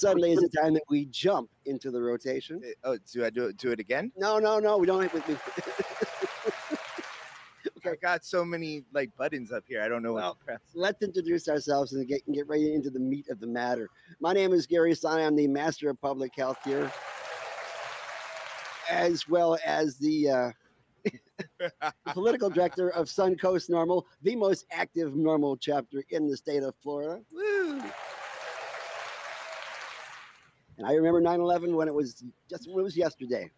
Course, is the time that we jump into the rotation. Oh, do I do it, do it again? No, no, no, we don't have to. I got so many like buttons up here. I don't know what to press. Let's introduce ourselves and get, get right into the meat of the matter. My name is Gary Stein. I'm the Master of Public Health here, as well as the, uh, the political director of Suncoast NORML, the most active NORML chapter in the state of Florida. Woo! And I remember 9/11 when it was just when it was yesterday.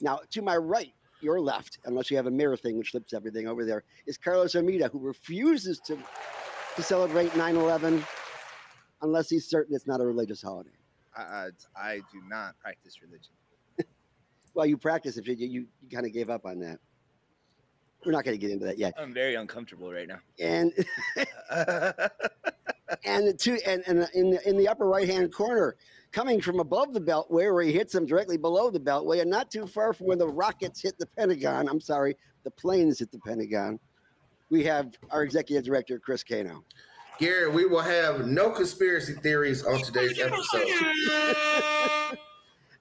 Now, to my right, your left, unless you have a mirror thing which flips everything over there, is Carlos Armida, who refuses to to celebrate 9/11 unless he's certain it's not a religious holiday. I, I, I do not practice religion. Well, you practice it, you you, you kind of gave up on that. We're not going to get into that yet. I'm very uncomfortable right now. And and the two and, and in the, in the upper right hand corner, coming from above the beltway, where he hits them directly below the beltway, and not too far from where the rockets hit the Pentagon. I'm sorry, the planes hit the Pentagon. We have our executive director, Chris Cano. Gary, we will have no conspiracy theories on today's episode.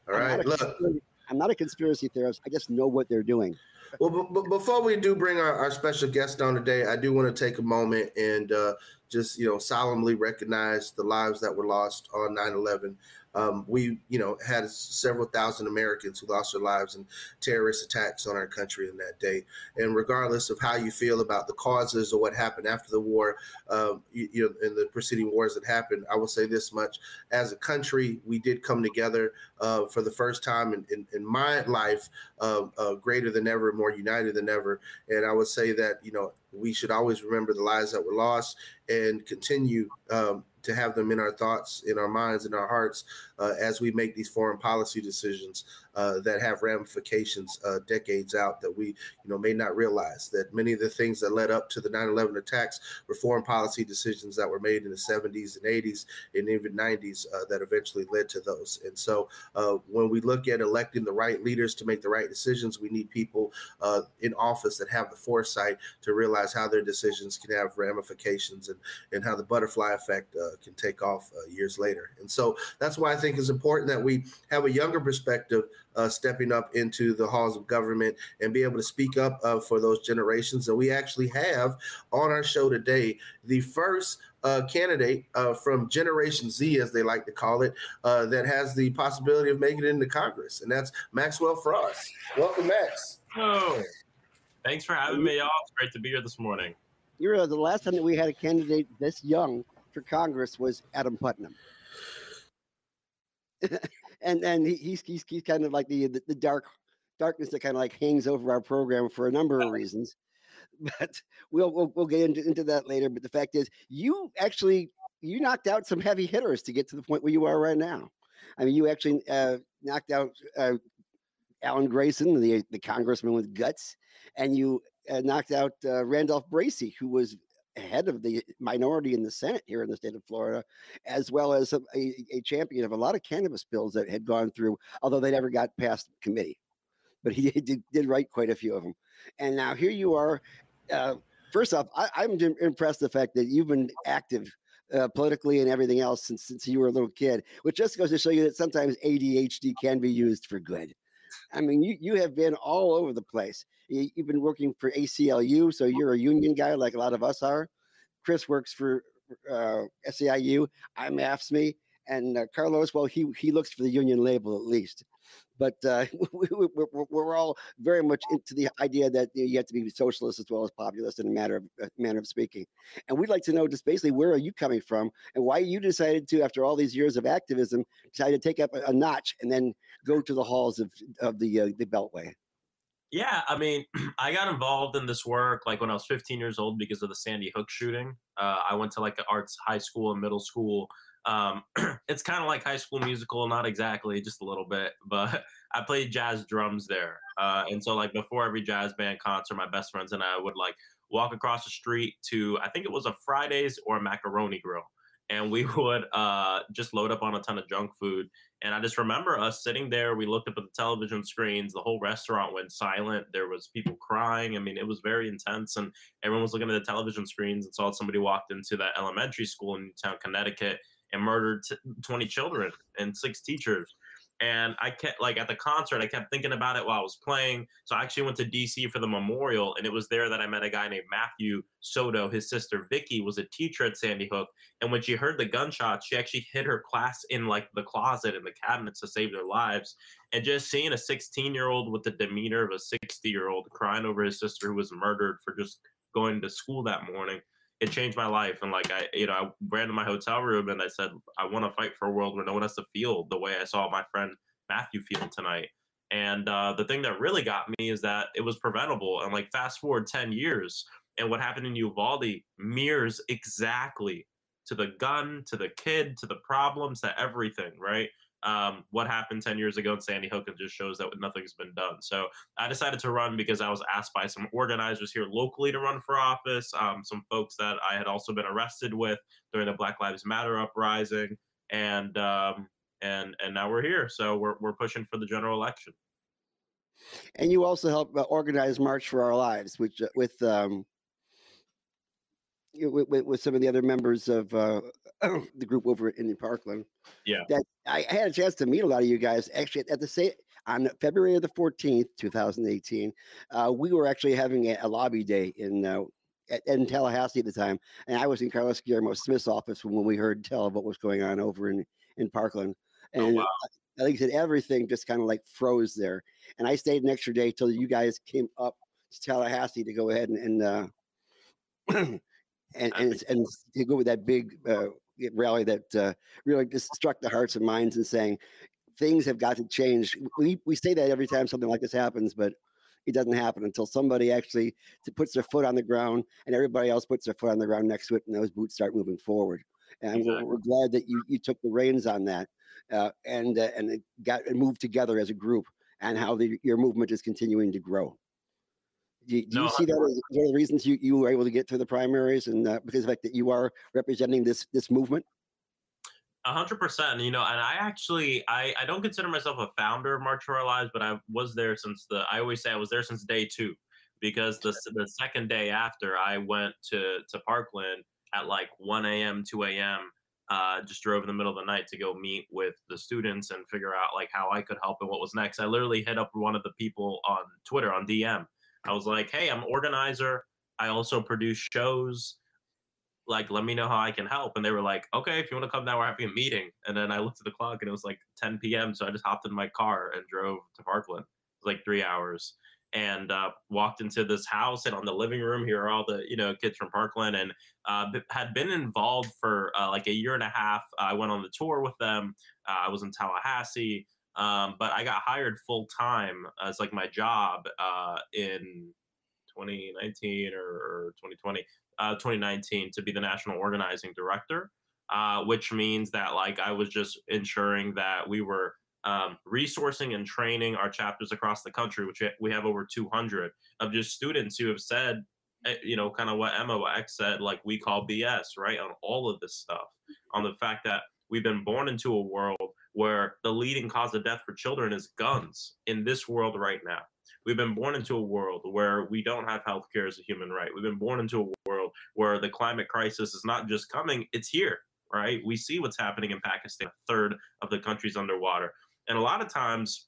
All I'm not a look. conspiracy- I'm not a conspiracy theorist. I just know what they're doing. Well, b- b- before we do bring our, our special guest on today, I do want to take a moment and uh, just you know solemnly recognize the lives that were lost on 9/11. Um, we you know had several thousand Americans who lost their lives in terrorist attacks on our country in that day. And regardless of how you feel about the causes or what happened after the war, um, you, you know, in the preceding wars that happened, I will say this much: as a country, we did come together uh, for the first time in, in, in my life, uh, uh, greater than ever, more united than ever. And I would say that you know we should always remember the lives that were lost and continue um, to have them in our thoughts, in our minds, in our hearts uh, as we make these foreign policy decisions uh, that have ramifications uh, decades out that we you know may not realize that many of the things that led up to the 9/11 attacks were foreign policy decisions that were made in the 70s and 80s and even 90s uh, that eventually led to those. And so uh, when we look at electing the right leaders to make the right decisions, we need people in office that have the foresight to realize how their decisions can have ramifications and, and how the butterfly effect can take off years later. And so that's why I think it's important that we have a younger perspective uh, stepping up into the halls of government and be able to speak up uh, for those generations. And we actually have on our show today the first uh, candidate uh, from Generation Z, as they like to call it, uh, that has the possibility of making it into Congress, and that's Maxwell Frost. Welcome, Max. Oh, thanks for having me. Off. It's great to be here this morning. You realize the last time that we had a candidate this young for Congress was Adam Putnam. and and he, he's, he's he's kind of like the, the the dark darkness that kind of like hangs over our program for a number of reasons. But we'll we'll, we'll get into, into that later. But the fact is, you actually you knocked out some heavy hitters to get to the point where you are right now. I mean, you actually uh, knocked out uh, Alan Grayson, the the congressman with guts, and you uh, knocked out uh, Randolph Bracy, who was head of the minority in the Senate here in the state of Florida, as well as a, a, champion of a lot of cannabis bills that had gone through, although they never got past committee. But he did, did write quite a few of them. And now here you are. Uh, first off, I, I'm im- impressed the fact that you've been active uh, politically and everything else since since you were a little kid, which just goes to show you that sometimes ADHD can be used for good. I mean, you you have been all over the place. You, you've been working for ACLU, so you're a union guy like a lot of us are. Chris works for uh, SEIU. I'm AFSCME, and uh, Carlos, well, he he looks for the union label at least. But uh, we, we're all very much into the idea that you, have to be socialist as well as populist in a matter of uh, manner of speaking. And we'd like to know just basically where are you coming from and why you decided to, after all these years of activism, decide to take up a, a notch and then go to the halls of of the uh, the Beltway. Yeah, I mean, I got involved in this work like when I was 15 years old because of the Sandy Hook shooting. Uh, I went to like an arts high school and middle school. Um, it's kind of like High School Musical, not exactly, just a little bit, but I played jazz drums there. Uh, and so like before every jazz band concert, my best friends and I would like walk across the street to I think it was a Fridays or a macaroni grill and we would uh, just load up on a ton of junk food. And I just remember us sitting there. We looked up at the television screens. The whole restaurant went silent. There was people crying. I mean, it was very intense, and everyone was looking at the television screens and saw somebody walked into that elementary school in Newtown, Connecticut, and murdered t- 20 children and six teachers. And I kept like at the concert, I kept thinking about it while I was playing. So I actually went to DC for the memorial, and it was there that I met a guy named Matthew Soto. His sister Vicki was a teacher at Sandy Hook, and when she heard the gunshots, she actually hid her class in like the closet in the cabinets to save their lives. And just seeing a 16 year old with the demeanor of a 60 year old crying over his sister who was murdered for just going to school that morning it changed my life. And like I, you know, I ran to my hotel room and I said, I want to fight for a world where no one has to feel the way I saw my friend Matthew feel tonight. And uh, the thing that really got me is that it was preventable. And like fast forward 10 years, and what happened in Uvalde mirrors exactly to the gun, to the kid, to the problems, to everything, right? Um, what happened 10 years ago in Sandy Hook and just shows that nothing's been done. So I decided to run because I was asked by some organizers here locally to run for office, um, some folks that I had also been arrested with during the Black Lives Matter uprising, and um, and and now we're here. So we're we're pushing for the general election. And you also helped uh, organize March for Our Lives, which uh, with um, with, with, with, some of the other members of uh, the group over in Parkland. Yeah. That I, I, had a chance to meet a lot of you guys actually at the same on February the 14th, 2018. Uh, we were actually having a, a lobby day in uh, at, in Tallahassee at the time, and I was in Carlos Guillermo Smith's office when we heard tell of what was going on over in in Parkland. Oh, and oh, wow. like I said, everything just kind of like froze there. And I stayed an extra day till you guys came up to Tallahassee to go ahead and, and uh, and and, and to go with that big uh, rally that uh, really just struck the hearts and minds and saying things have got to change. We we say that every time something like this happens, but it doesn't happen until somebody actually puts their foot on the ground and everybody else puts their foot on the ground next to it, and those boots start moving forward. And exactly. we're, we're, glad that you you took the reins on that uh, and uh, and it got and moved together as a group, and how the, your movement is continuing to grow. Do, do no, you see that as one of the reasons you, you were able to get through the primaries and uh, because of the fact that you are representing this this movement? A hundred percent. You know, and I actually I, I don't consider myself a founder of March for Our Lives, but I was there since the I always say I was there since day two, because the the second day after I went to to Parkland at like 1 a.m. 2 a.m. Uh, just drove in the middle of the night to go meet with the students and figure out like how I could help and what was next. I literally hit up one of the people on Twitter on DM I was like, hey, I'm organizer. I also produce shows. Like, let me know how I can help. And they were like, okay, if you want to come down, we're having a meeting. And then I looked at the clock and it was like 10 p.m. So I just hopped in my car and drove to Parkland. It was like three hours and uh, walked into this house and on the living room here are all the you know kids from parkland and uh, had been involved for uh, like a year and a half i went on the tour with them uh, i was in tallahassee um, but I got hired full time as like my job uh, in 2019 or, or 2020, uh, 2019 to be the national organizing director, uh, which means that like I was just ensuring that we were um, resourcing and training our chapters across the country, which we have over 200 of just students who have said, eh, you know, kind of what MOX said, like we call BS, right? On all of this stuff, on the fact that we've been born into a world where the leading cause of death for children is guns in this world right now. We've been born into a world where we don't have health care as a human right. We've been born into a world where the climate crisis is not just coming, it's here, right? We see what's happening in Pakistan, a third of the country's underwater. And a lot of times,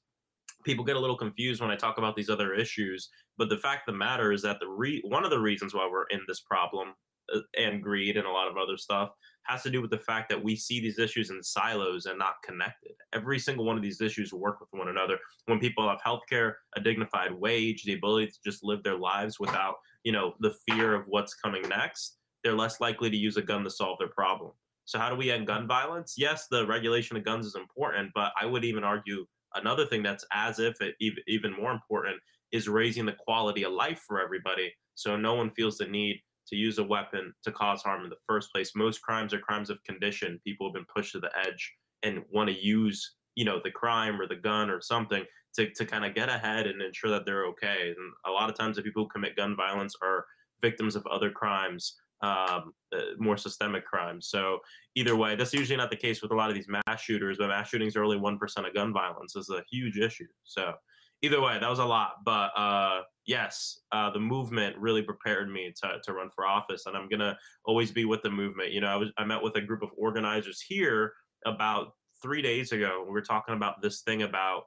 people get a little confused when I talk about these other issues. But the fact of the matter is that the re- one of the reasons why we're in this problem uh, and greed and a lot of other stuff has to do with the fact that we see these issues in silos and not connected. Every single one of these issues work with one another. When people have healthcare, a dignified wage, the ability to just live their lives without, you know, the fear of what's coming next, they're less likely to use a gun to solve their problem. So how do we end gun violence? Yes, the regulation of guns is important, but I would even argue another thing that's as if it even more important is raising the quality of life for everybody so no one feels the need to use a weapon to cause harm in the first place. Most crimes are crimes of condition. People have been pushed to the edge and want to use, you know, the crime or the gun or something to, to kind of get ahead and ensure that they're okay. And a lot of times the people who commit gun violence are victims of other crimes, um, uh, more systemic crimes. So either way, that's usually not the case with a lot of these mass shooters, but mass shootings are only 1% of gun violence this is a huge issue. So either way, that was a lot. But uh, yes, uh, the movement really prepared me to, to run for office, and I'm gonna always be with the movement. You know, I was I met with a group of organizers here about three days ago. We were talking about this thing about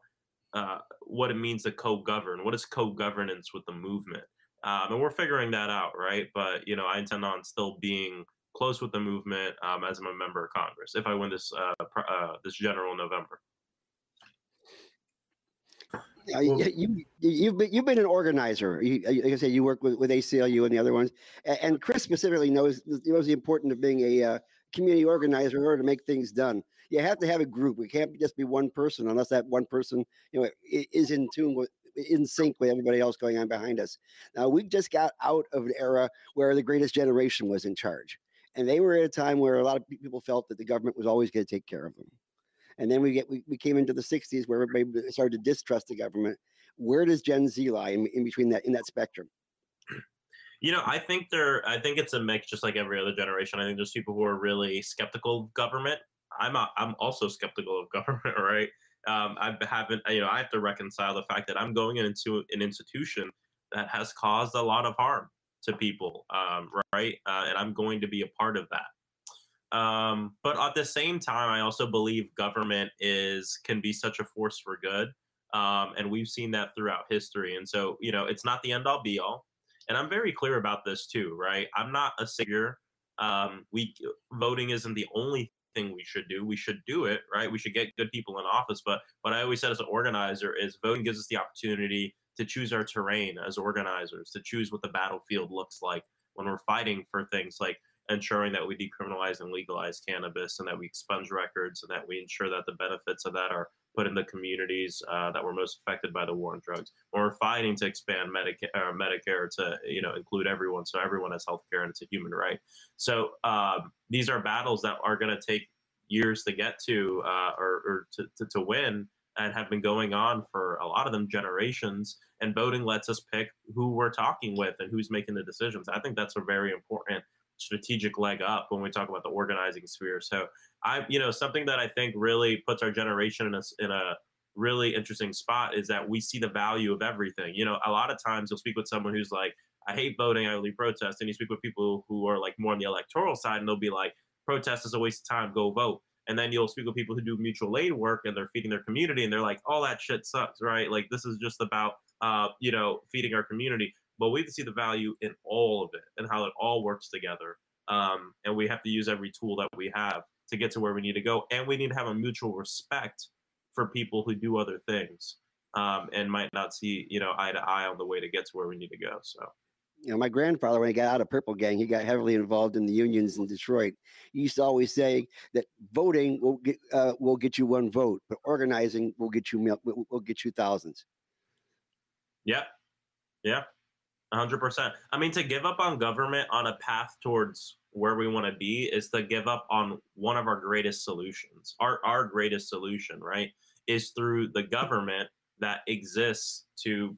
uh, what it means to co-govern. What is co-governance with the movement? Um, and we're figuring that out, right? But you know, I intend on still being close with the movement um, as I'm a member of Congress if I win this uh, uh, this general November. Uh, you, you you've been you've been an organizer. You, like I said, you work with, with ACLU and the other ones, and Chris specifically knows knows the importance of being a uh, community organizer in order to make things done. You have to have a group. It can't just be one person unless that one person you know is in tune with in sync with everybody else going on behind us. Now we just got out of an era where the greatest generation was in charge, and they were at a time where a lot of people felt that the government was always going to take care of them. And then we get we, we came into the 60s where everybody started to distrust the government. Where does Gen Z lie in, in between that in that spectrum? You know, I think there. I think it's a mix, just like every other generation. I think there's people who are really skeptical of government. I'm a, I'm also skeptical of government, right? Um, I haven't, you know, I have to reconcile the fact that I'm going into an institution that has caused a lot of harm to people, um, right? Uh, and I'm going to be a part of that. Um, but at the same time, I also believe government is can be such a force for good, um, and we've seen that throughout history. And so, you know, it's not the end all be all. And I'm very clear about this too, right? I'm not a savior. Um, we voting isn't the only thing we should do. We should do it, right? We should get good people in office. But what I always said as an organizer is voting gives us the opportunity to choose our terrain as organizers, to choose what the battlefield looks like when we're fighting for things like ensuring that we decriminalize and legalize cannabis and that we expunge records and that we ensure that the benefits of that are put in the communities uh, that were most affected by the war on drugs. When we're fighting to expand Medicare, uh, Medicare to you know include everyone, so everyone has health care and it's a human right. So um, these are battles that are going to take years to get to uh, or, or to, to, to win and have been going on for a lot of them generations. And voting lets us pick who we're talking with and who's making the decisions. I think that's a very important strategic leg up when we talk about the organizing sphere. So I, you know, something that I think really puts our generation in a, in a really interesting spot is that we see the value of everything. You know, a lot of times you'll speak with someone who's like, I hate voting, I only protest. And you speak with people who are like more on the electoral side and they'll be like, protest is a waste of time, go vote. And then you'll speak with people who do mutual aid work and they're feeding their community and they're like, all that shit sucks, right? Like this is just about, uh, you know, feeding our community but we have to see the value in all of it and how it all works together. Um, and we have to use every tool that we have to get to where we need to go. And we need to have a mutual respect for people who do other things um, and might not see, you know, eye to eye on the way to get to where we need to go. So. You know, my grandfather, when he got out of Purple Gang, he got heavily involved in the unions in Detroit. He used to always say that voting will get uh, will get you one vote, but organizing will get you will, will get you thousands. Yeah, yeah, hundred percent. I mean, to give up on government on a path towards where we want to be is to give up on one of our greatest solutions. Our our greatest solution, right, is through the government that exists to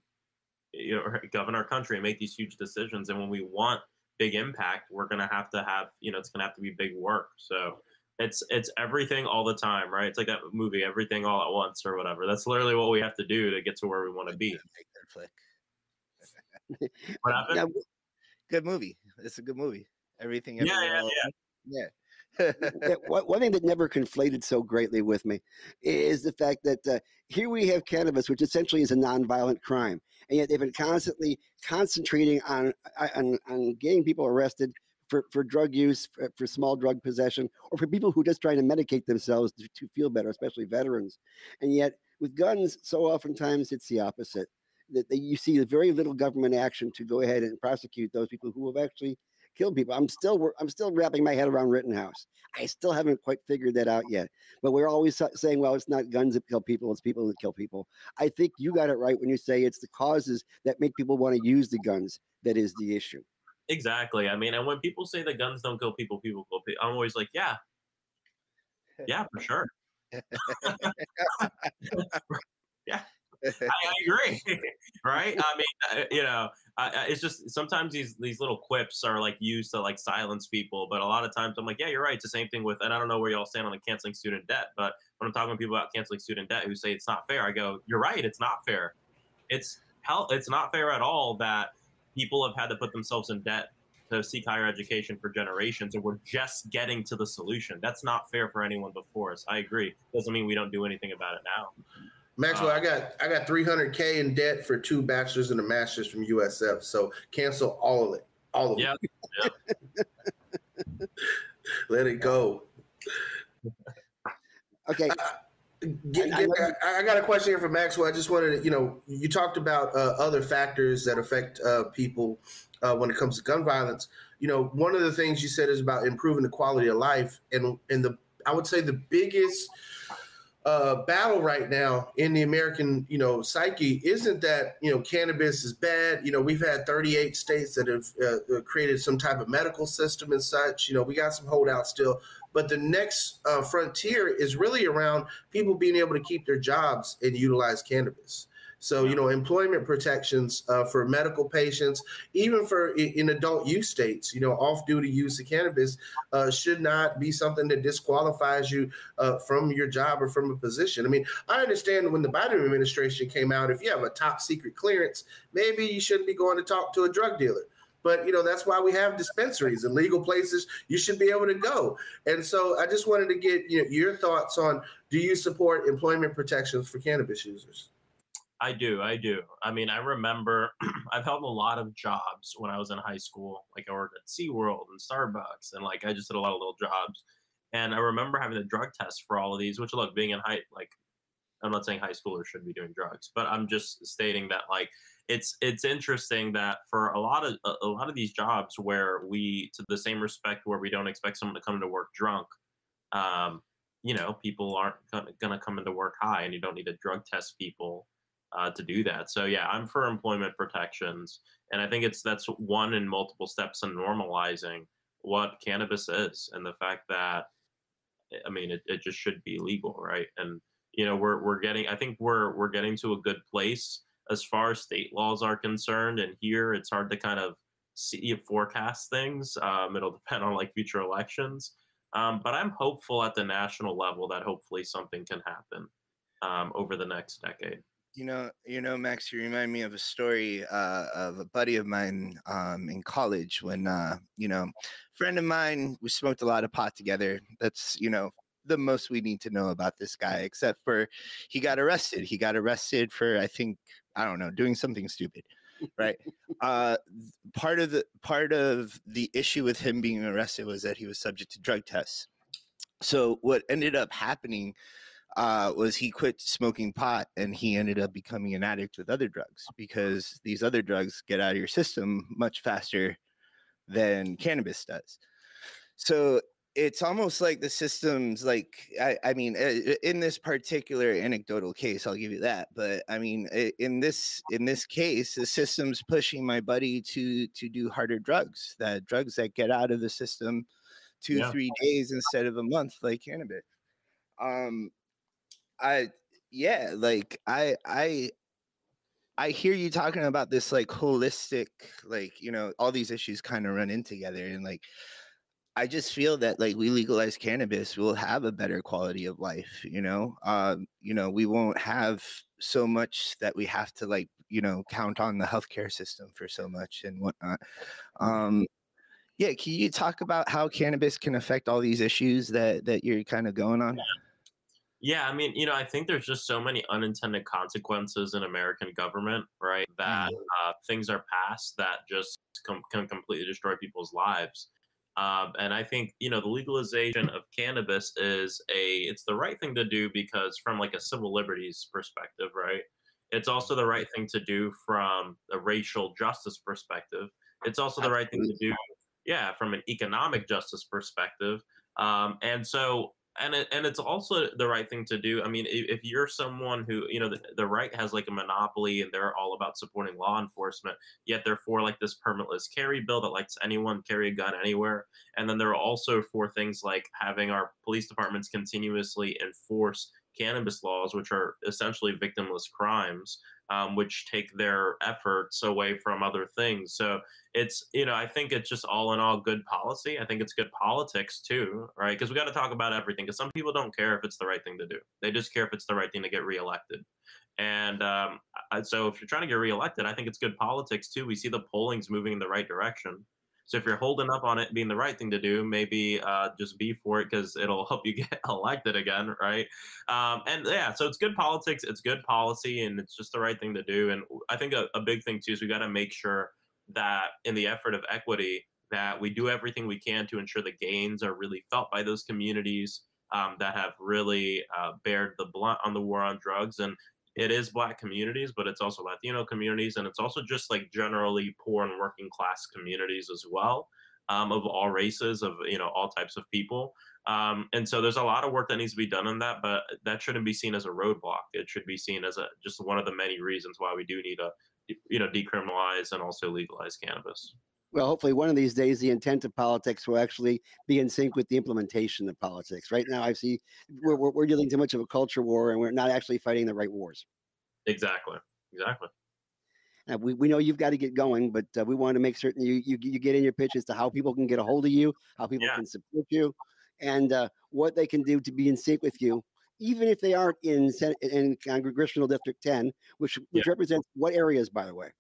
you know govern our country and make these huge decisions. And when we want big impact, we're gonna have to have you know it's gonna have to be big work. So it's it's everything all the time, right? It's like that movie, everything all at once or whatever. That's literally what we have to do to get to where we want to be. What happened? Good movie. It's a good movie. Everything. Yeah, yeah, yeah. yeah. one thing that never conflated so greatly with me is the fact that uh, here we have cannabis, which essentially is a nonviolent crime, and yet they've been constantly concentrating on on, on getting people arrested for, for drug use, for, for small drug possession, or for people who are just trying to medicate themselves to, to feel better, especially veterans. And yet, with guns, so oftentimes it's the opposite. That, you see very little government action to go ahead and prosecute those people who have actually killed people. I'm still I'm still wrapping my head around Rittenhouse. I still haven't quite figured that out yet. But we're always saying, well, it's not guns that kill people; it's people that kill people. I think you got it right when you say it's the causes that make people want to use the guns that is the issue. Exactly. I mean, and when people say that guns don't kill people, people kill people. I'm always like, yeah, yeah, for sure. yeah. I, I, agree, right? I mean, uh, you know, it's just sometimes these these little quips are like used to like silence people, but a lot of times I'm like, yeah, you're right. It's the same thing with, and I don't know where y'all stand on the canceling student debt, but when I'm talking to people about canceling student debt who say it's not fair, I go, you're right, it's not fair. It's hell, it's not fair at all that people have had to put themselves in debt to seek higher education for generations and we're just getting to the solution that's not fair for anyone before us i agree doesn't mean we don't do anything about it now maxwell uh, i got i got 300k in debt for two bachelors and a master's from usf so cancel all of it all of yeah, it yeah. let it go okay uh, Get, get, I, I, got a question here for Maxwell. I just wanted to, you know, you talked about uh, other factors that affect uh, people uh, when it comes to gun violence. You know, one of the things you said is about improving the quality of life, and and the I would say the biggest uh, battle right now in the American, you know, psyche isn't that you know cannabis is bad. You know, we've had 38 states that have uh, uh, created some type of medical system and such. You know, we got some holdouts still, but the next uh, frontier is really around people being able to keep their jobs and utilize cannabis. So, you know, employment protections uh, for medical patients, even for in adult use states, you know, off duty use of cannabis uh, should not be something that disqualifies you uh, from your job or from a position. I mean, I understand when the Biden administration came out, if you have a top secret clearance, maybe you shouldn't be going to talk to a drug dealer. But you know that's why we have dispensaries and legal places you should be able to go. And so I just wanted to get you know, your thoughts on: Do you support employment protections for cannabis users? I do, I do. I mean, I remember I've held a lot of jobs when I was in high school. Like I worked at SeaWorld and Starbucks, and like I just did a lot of little jobs. And I remember having a drug test for all of these, which look, being in high, like I'm not saying high schoolers should be doing drugs, but I'm just stating that like it's it's interesting that for a lot of a, a lot of these jobs where we to the same respect where we don't expect someone to come to work drunk, um, you know, people aren't going to come into work high, and you don't need to drug test people uh, to do that. So yeah, I'm for employment protections, and I think it's that's one in multiple steps in normalizing what cannabis is and the fact that I mean it, it just should be legal, right? And you know we're we're getting I think we're we're getting to a good place as far as state laws are concerned, and here it's hard to kind of see forecast things. Um, it'll depend on like future elections. Um, but I'm hopeful at the national level that hopefully something can happen um, over the next decade. You know, you know, Max, you remind me of a story uh, of a buddy of mine um, in college when, uh, you know, friend of mine, we smoked a lot of pot together. That's, you know, the most we need to know about this guy, except for he got arrested. He got arrested for, I think, I don't know, doing something stupid, right? uh, part of the part of the issue with him being arrested was that he was subject to drug tests. So what ended up happening uh, was he quit smoking pot and he ended up becoming an addict with other drugs because these other drugs get out of your system much faster than cannabis does. So it's almost like the systems like I, I mean in this particular anecdotal case i'll give you that but i mean in this in this case the system's pushing my buddy to to do harder drugs that drugs that get out of the system two yeah. three days instead of a month like cannabis um I yeah, like I I I hear you talking about this like holistic, like, you know, all these issues kind of run in together. And like, I just feel that like we legalize cannabis, we'll have a better quality of life, you know? Um, you know, we won't have so much that we have to like, you know, count on the healthcare system for so much and whatnot. Um, yeah, can you talk about how cannabis can affect all these issues that that you're kind of going on? Yeah. Yeah, I mean, you know, I think there's just so many unintended consequences in American government, right? That mm-hmm. uh, things are passed that just com- can completely destroy people's lives. Um, and I think you know the legalization of cannabis is a it's the right thing to do because from like a civil liberties perspective, right? It's also the right thing to do from a racial justice perspective. It's also the right thing to do, yeah, from an economic justice perspective. Um, and so and it, and it's also the right thing to do. I mean, if, if you're someone who you know the, the, right has like a monopoly and they're all about supporting law enforcement, yet they're for like this permitless carry bill that lets anyone carry a gun anywhere, and then they're also for things like having our police departments continuously enforce cannabis laws, which are essentially victimless crimes um, which take their efforts away from other things. So it's, you know, I think it's just all in all good policy. I think it's good politics too, right? Because we got to talk about everything. Because some people don't care if it's the right thing to do, they just care if it's the right thing to get reelected. And um, so if you're trying to get reelected, I think it's good politics too. We see the polling's moving in the right direction. So if you're holding up on it being the right thing to do, maybe uh, just be for it because it'll help you get elected again, right? Um, and yeah, so it's good politics, it's good policy, and it's just the right thing to do. And I think a, a big thing too is we got to make sure that in the effort of equity, that we do everything we can to ensure the gains are really felt by those communities um, that have really uh, bared the blunt on the war on drugs. And it is black communities, but it's also Latino communities, and it's also just like generally poor and working class communities as well, um, of all races, of you know all types of people. Um, and so there's a lot of work that needs to be done on that, but that shouldn't be seen as a roadblock. It should be seen as a just one of the many reasons why we do need to, you know, decriminalize and also legalize cannabis. Well, hopefully, one of these days, the intent of politics will actually be in sync with the implementation of politics. Right now, I see we're, we're, we're dealing too much of a culture war, and we're not actually fighting the right wars. Exactly. Exactly. Uh, we, we know you've got to get going, but uh, we want to make certain you, you you get in your pitches to how people can get a hold of you, how people yeah. can support you, and uh, what they can do to be in sync with you, even if they aren't in in Congressional District 10, which which yeah. represents what areas, by the way.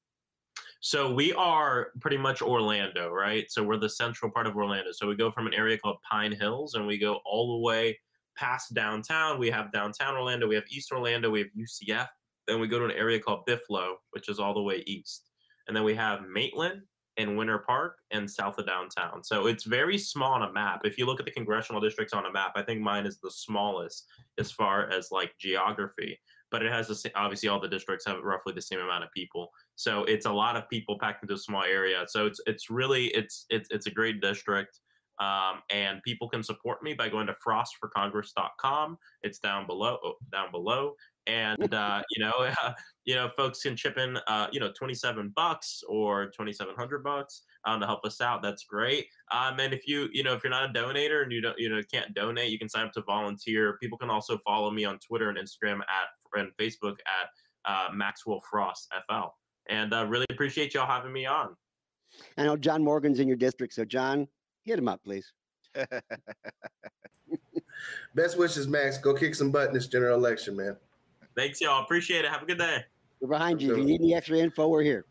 So we are pretty much Orlando, right? So we're the central part of Orlando. So we go from an area called Pine Hills and we go all the way past downtown. We have downtown Orlando, we have East Orlando, we have UCF. Then we go to an area called Bithlo, which is all the way east. And then we have Maitland and Winter Park and south of downtown. So it's very small on a map. If you look at the congressional districts on a map, I think mine is the smallest as far as like geography but it has the same, obviously all the districts have roughly the same amount of people. So it's a lot of people packed into a small area. So it's it's really it's it's it's a great district. Um, and people can support me by going to frostforcongress.com. It's down below, oh, down below, and uh, you know, uh, you know, folks can chip in, uh, you know, twenty-seven bucks or twenty-seven hundred bucks um, to help us out. That's great. Um, and if you, you know, if you're not a donator and you don't, you know, can't donate, you can sign up to volunteer. People can also follow me on Twitter and Instagram at and Facebook at uh, Maxwell Frost FL. And uh, really appreciate y'all having me on. I know John Morgan's in your district, so John, hit him up, please. Best wishes, Max. Go kick some butt in this general election, man. Thanks, y'all. Appreciate it. Have a good day. We're behind you. If you need any extra info, we're here.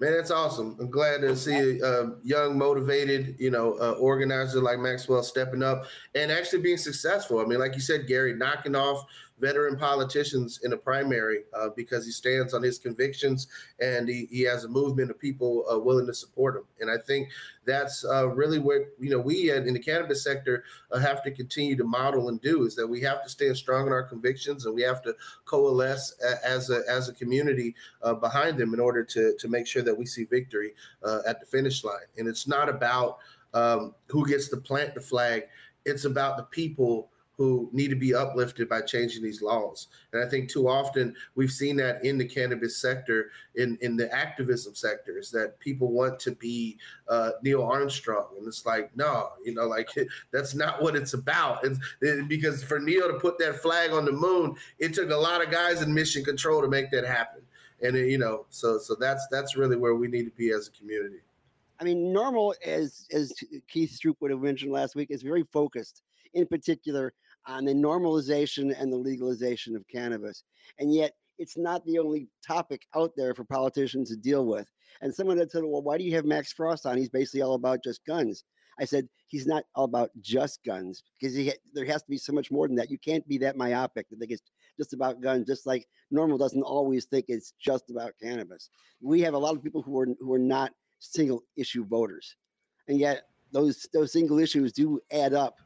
Man, that's awesome. I'm glad to see a, young, motivated, you know, uh, organizer like Maxwell stepping up and actually being successful. I mean, like you said, Gary, knocking off veteran politicians in a primary uh, because he stands on his convictions and he, he has a movement of people uh, willing to support him. And I think that's uh, really what you know we in the cannabis sector uh, have to continue to model and do is that we have to stand strong in our convictions and we have to coalesce as a as a community uh, behind them in order to to make sure that we see victory uh, at the finish line. And it's not about um, who gets to plant the flag; it's about the people who need to be uplifted by changing these laws. And I think too often we've seen that in the cannabis sector, in, in the activism sectors, that people want to be uh, Neil Armstrong. And it's like, no, you know, like that's not what it's about. It's, it, because for Neil to put that flag on the moon, it took a lot of guys in mission control to make that happen. And it, you know, so so that's that's really where we need to be as a community. I mean, NORML, as as Keith Stroup would have mentioned last week, is very focused, in particular on the normalization and the legalization of cannabis. And yet, it's not the only topic out there for politicians to deal with. And someone had said, Well, why do you have Max Frost on? He's basically all about just guns. I said, He's not all about just guns because he, there has to be so much more than that. You can't be that myopic to think it's just about guns, just like NORML doesn't always think it's just about cannabis. We have a lot of people who are, who are not single issue voters, and yet those those single issues do add up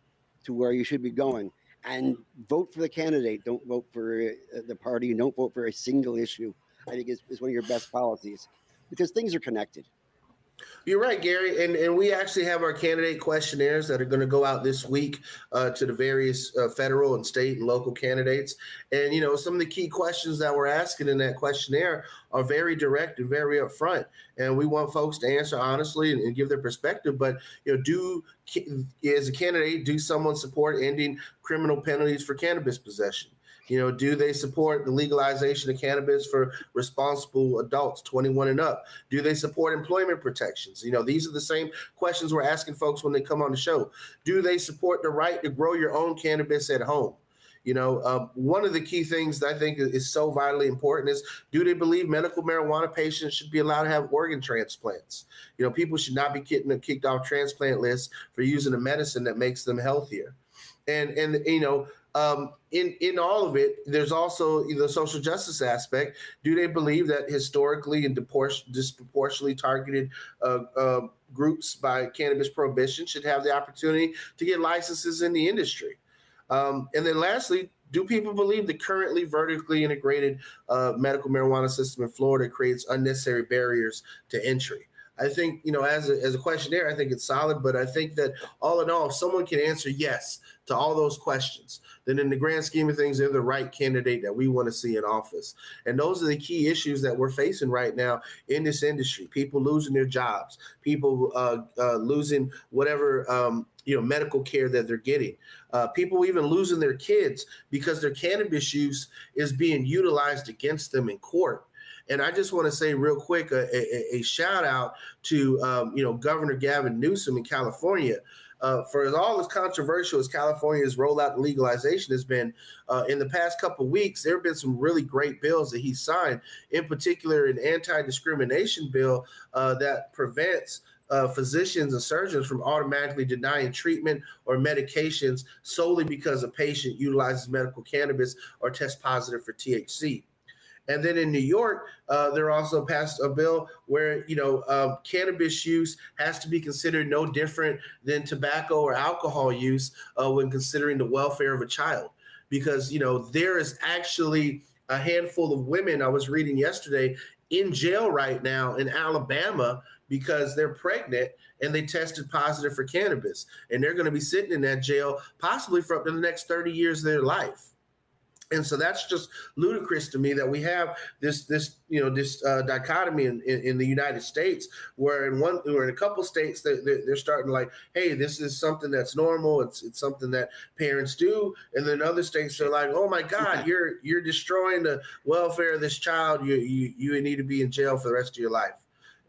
to where you should be going. And vote for the candidate. Don't vote for uh, the party. Don't vote for a single issue. I think is, is one of your best policies because things are connected. You're right, Gary, and and we actually have our candidate questionnaires that are going to go out this week uh, to the various uh, federal and state and local candidates. And you know, some of the key questions that we're asking in that questionnaire are very direct and very upfront, and we want folks to answer honestly and, and give their perspective. But you know, do as a candidate, do someone support ending criminal penalties for cannabis possession? You know, do they support the legalization of cannabis for responsible adults 21 and up? Do they support employment protections? You know, these are the same questions we're asking folks when they come on the show. Do they support the right to grow your own cannabis at home? You know, uh, one of the key things that I think is so vitally important is do they believe medical marijuana patients should be allowed to have organ transplants? You know, people should not be getting kicked off transplant lists for using a medicine that makes them healthier. And and you know, um, in in all of it, there's also the social justice aspect. Do they believe that historically and disproportionately targeted uh, uh, groups by cannabis prohibition should have the opportunity to get licenses in the industry? Um, and then, lastly, do people believe the currently vertically integrated uh, medical marijuana system in Florida creates unnecessary barriers to entry? I think, you know, as a, as a questionnaire, I think it's solid, but I think that all in all, if someone can answer yes to all those questions, then in the grand scheme of things, they're the right candidate that we want to see in office. And those are the key issues that we're facing right now in this industry people losing their jobs, people uh, uh, losing whatever. Um, you know medical care that they're getting uh, people even losing their kids because their cannabis use is being utilized against them in court and I just want to say real quick a, a, a shout out to um, you know Governor Gavin Newsom in California. Uh, for as all as controversial as California's rollout legalization has been, uh, in the past couple weeks, there have been some really great bills that he signed. In particular, an anti-discrimination bill uh, that prevents uh, physicians and surgeons from automatically denying treatment or medications solely because a patient utilizes medical cannabis or tests positive for THC. And then in New York, uh, there also passed a bill where you know uh, cannabis use has to be considered no different than tobacco or alcohol use uh, when considering the welfare of a child, because you know there is actually a handful of women I was reading yesterday in jail right now in Alabama because they're pregnant and they tested positive for cannabis, and they're going to be sitting in that jail possibly for up to the next 30 years of their life and so that's just ludicrous to me that we have this this you know this uh, dichotomy in, in, in, the United States where in one or in a couple states they, they're starting like hey this is something that's normal. It's it's something that parents do. And then other states are like oh my god you're you're destroying the welfare of this child. You you you need to be in jail for the rest of your life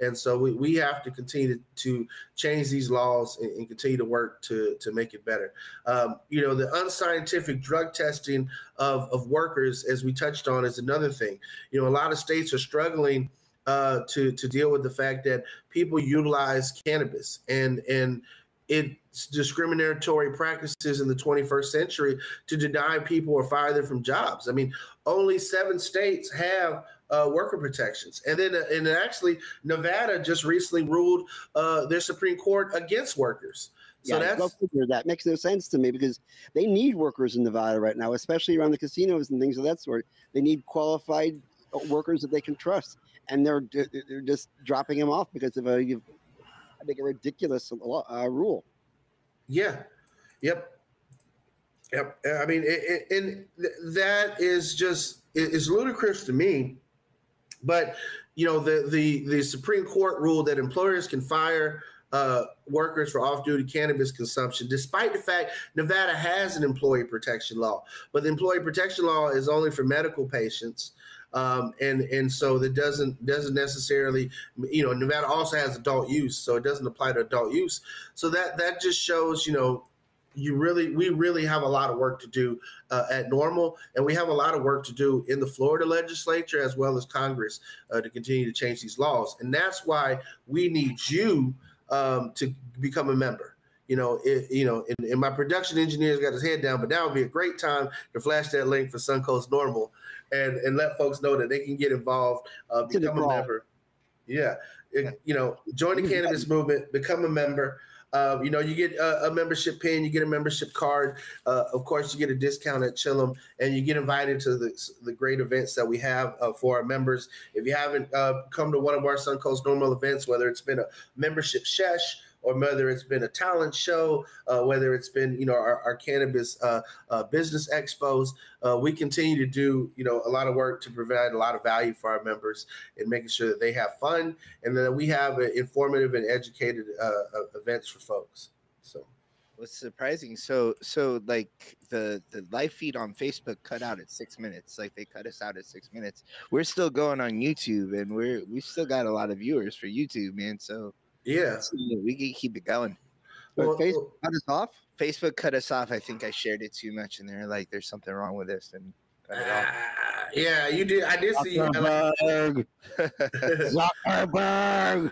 and so we, we have to continue to, to change these laws and, and, continue to work to, to make it better. Um, you know, the unscientific drug testing of, of workers, as we touched on, is another thing. You know, a lot of states are struggling uh, to, to deal with the fact that people utilize cannabis and, and, it's discriminatory practices in the 21st century to deny people or fire them from jobs. I mean, only seven states have uh, worker protections. And then, uh, and actually, Nevada just recently ruled uh, their Supreme Court against workers. So yeah, that's that makes no sense to me because they need workers in Nevada right now, especially around the casinos and things of that sort. They need qualified uh, workers that they can trust, and they're they're just dropping them off because of a I think a ridiculous uh, rule. Yeah. Yep. Yep. I mean, it, it, and that is just is ludicrous to me but you know, the the the Supreme Court ruled that employers can fire uh, workers for off-duty cannabis consumption, despite the fact Nevada has an employee protection law. But the employee protection law is only for medical patients. Um, and and so that doesn't doesn't necessarily you know Nevada also has adult use, so it doesn't apply to adult use. So that that just shows you know you really we really have a lot of work to do uh, at NORML and we have a lot of work to do in the florida legislature as well as congress uh, to continue to change these laws. And that's why we need you um, to become a member. You know it, you know and, and, my production engineer's got his head down but that would be a great time to flash that link for suncoast NORML and and let folks know that they can get involved uh, become a member. Yeah, It- you know, join the cannabis movement, become a member. Uh, you know, you get a, a membership pin, you get a membership card. Uh, of course, you get a discount at Chillum, and you get invited to the, the great events that we have uh, for our members. If you haven't uh, come to one of our Suncoast NORML events, whether it's been a membership shesh or whether it's been a talent show, uh, whether it's been you know our, our cannabis uh, uh, business expos, uh, we continue to do you know a lot of work to provide a lot of value for our members and making sure that they have fun and that we have informative and educated uh, uh, events for folks. So What's surprising? So, so like the the live feed on Facebook cut out at six minutes. Like they cut us out at six minutes. We're still going on YouTube, and we're we still got a lot of viewers for YouTube, man. So yeah, we can keep it going. But Well, Facebook cut us off. Facebook cut us off. I think I shared it too much, and they're like, "There's something wrong with this," and cut it off. Ah, yeah, you did. I did see. I Zuckerberg. Zuckerberg.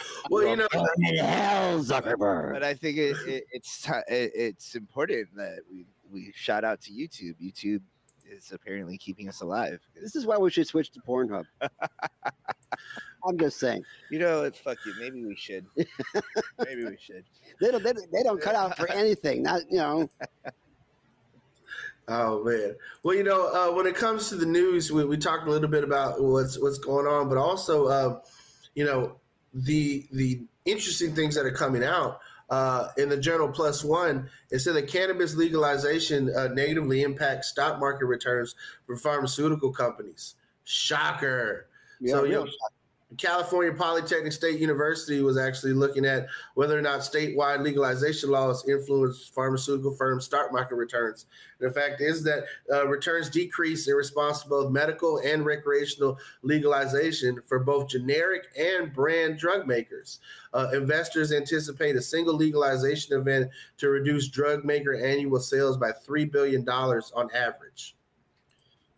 well, you know, Burn hell, Zuckerberg. but I think it, it, it's ti- it, it's important that we we shout out to YouTube. YouTube is apparently keeping us alive. This is why we should switch to Pornhub. I'm just saying. You know, what, fuck you. Maybe we should. Maybe we should. They don't, they, they don't cut out for anything. Not you know. Oh man. Well, you know, uh, when it comes to the news, we, we talked a little bit about what's what's going on, but also, uh, you know, the the interesting things that are coming out. Uh, in the Journal PLOS One, it said that cannabis legalization uh, negatively impacts stock market returns for pharmaceutical companies. Shocker. So, you know, California Polytechnic State University was actually looking at whether or not statewide legalization laws influence pharmaceutical firms' stock market returns. And the fact is that uh, returns decrease in response to both medical and recreational legalization for both generic and brand drug makers. Uh, investors anticipate a single legalization event to reduce drug maker annual sales by $3 billion on average.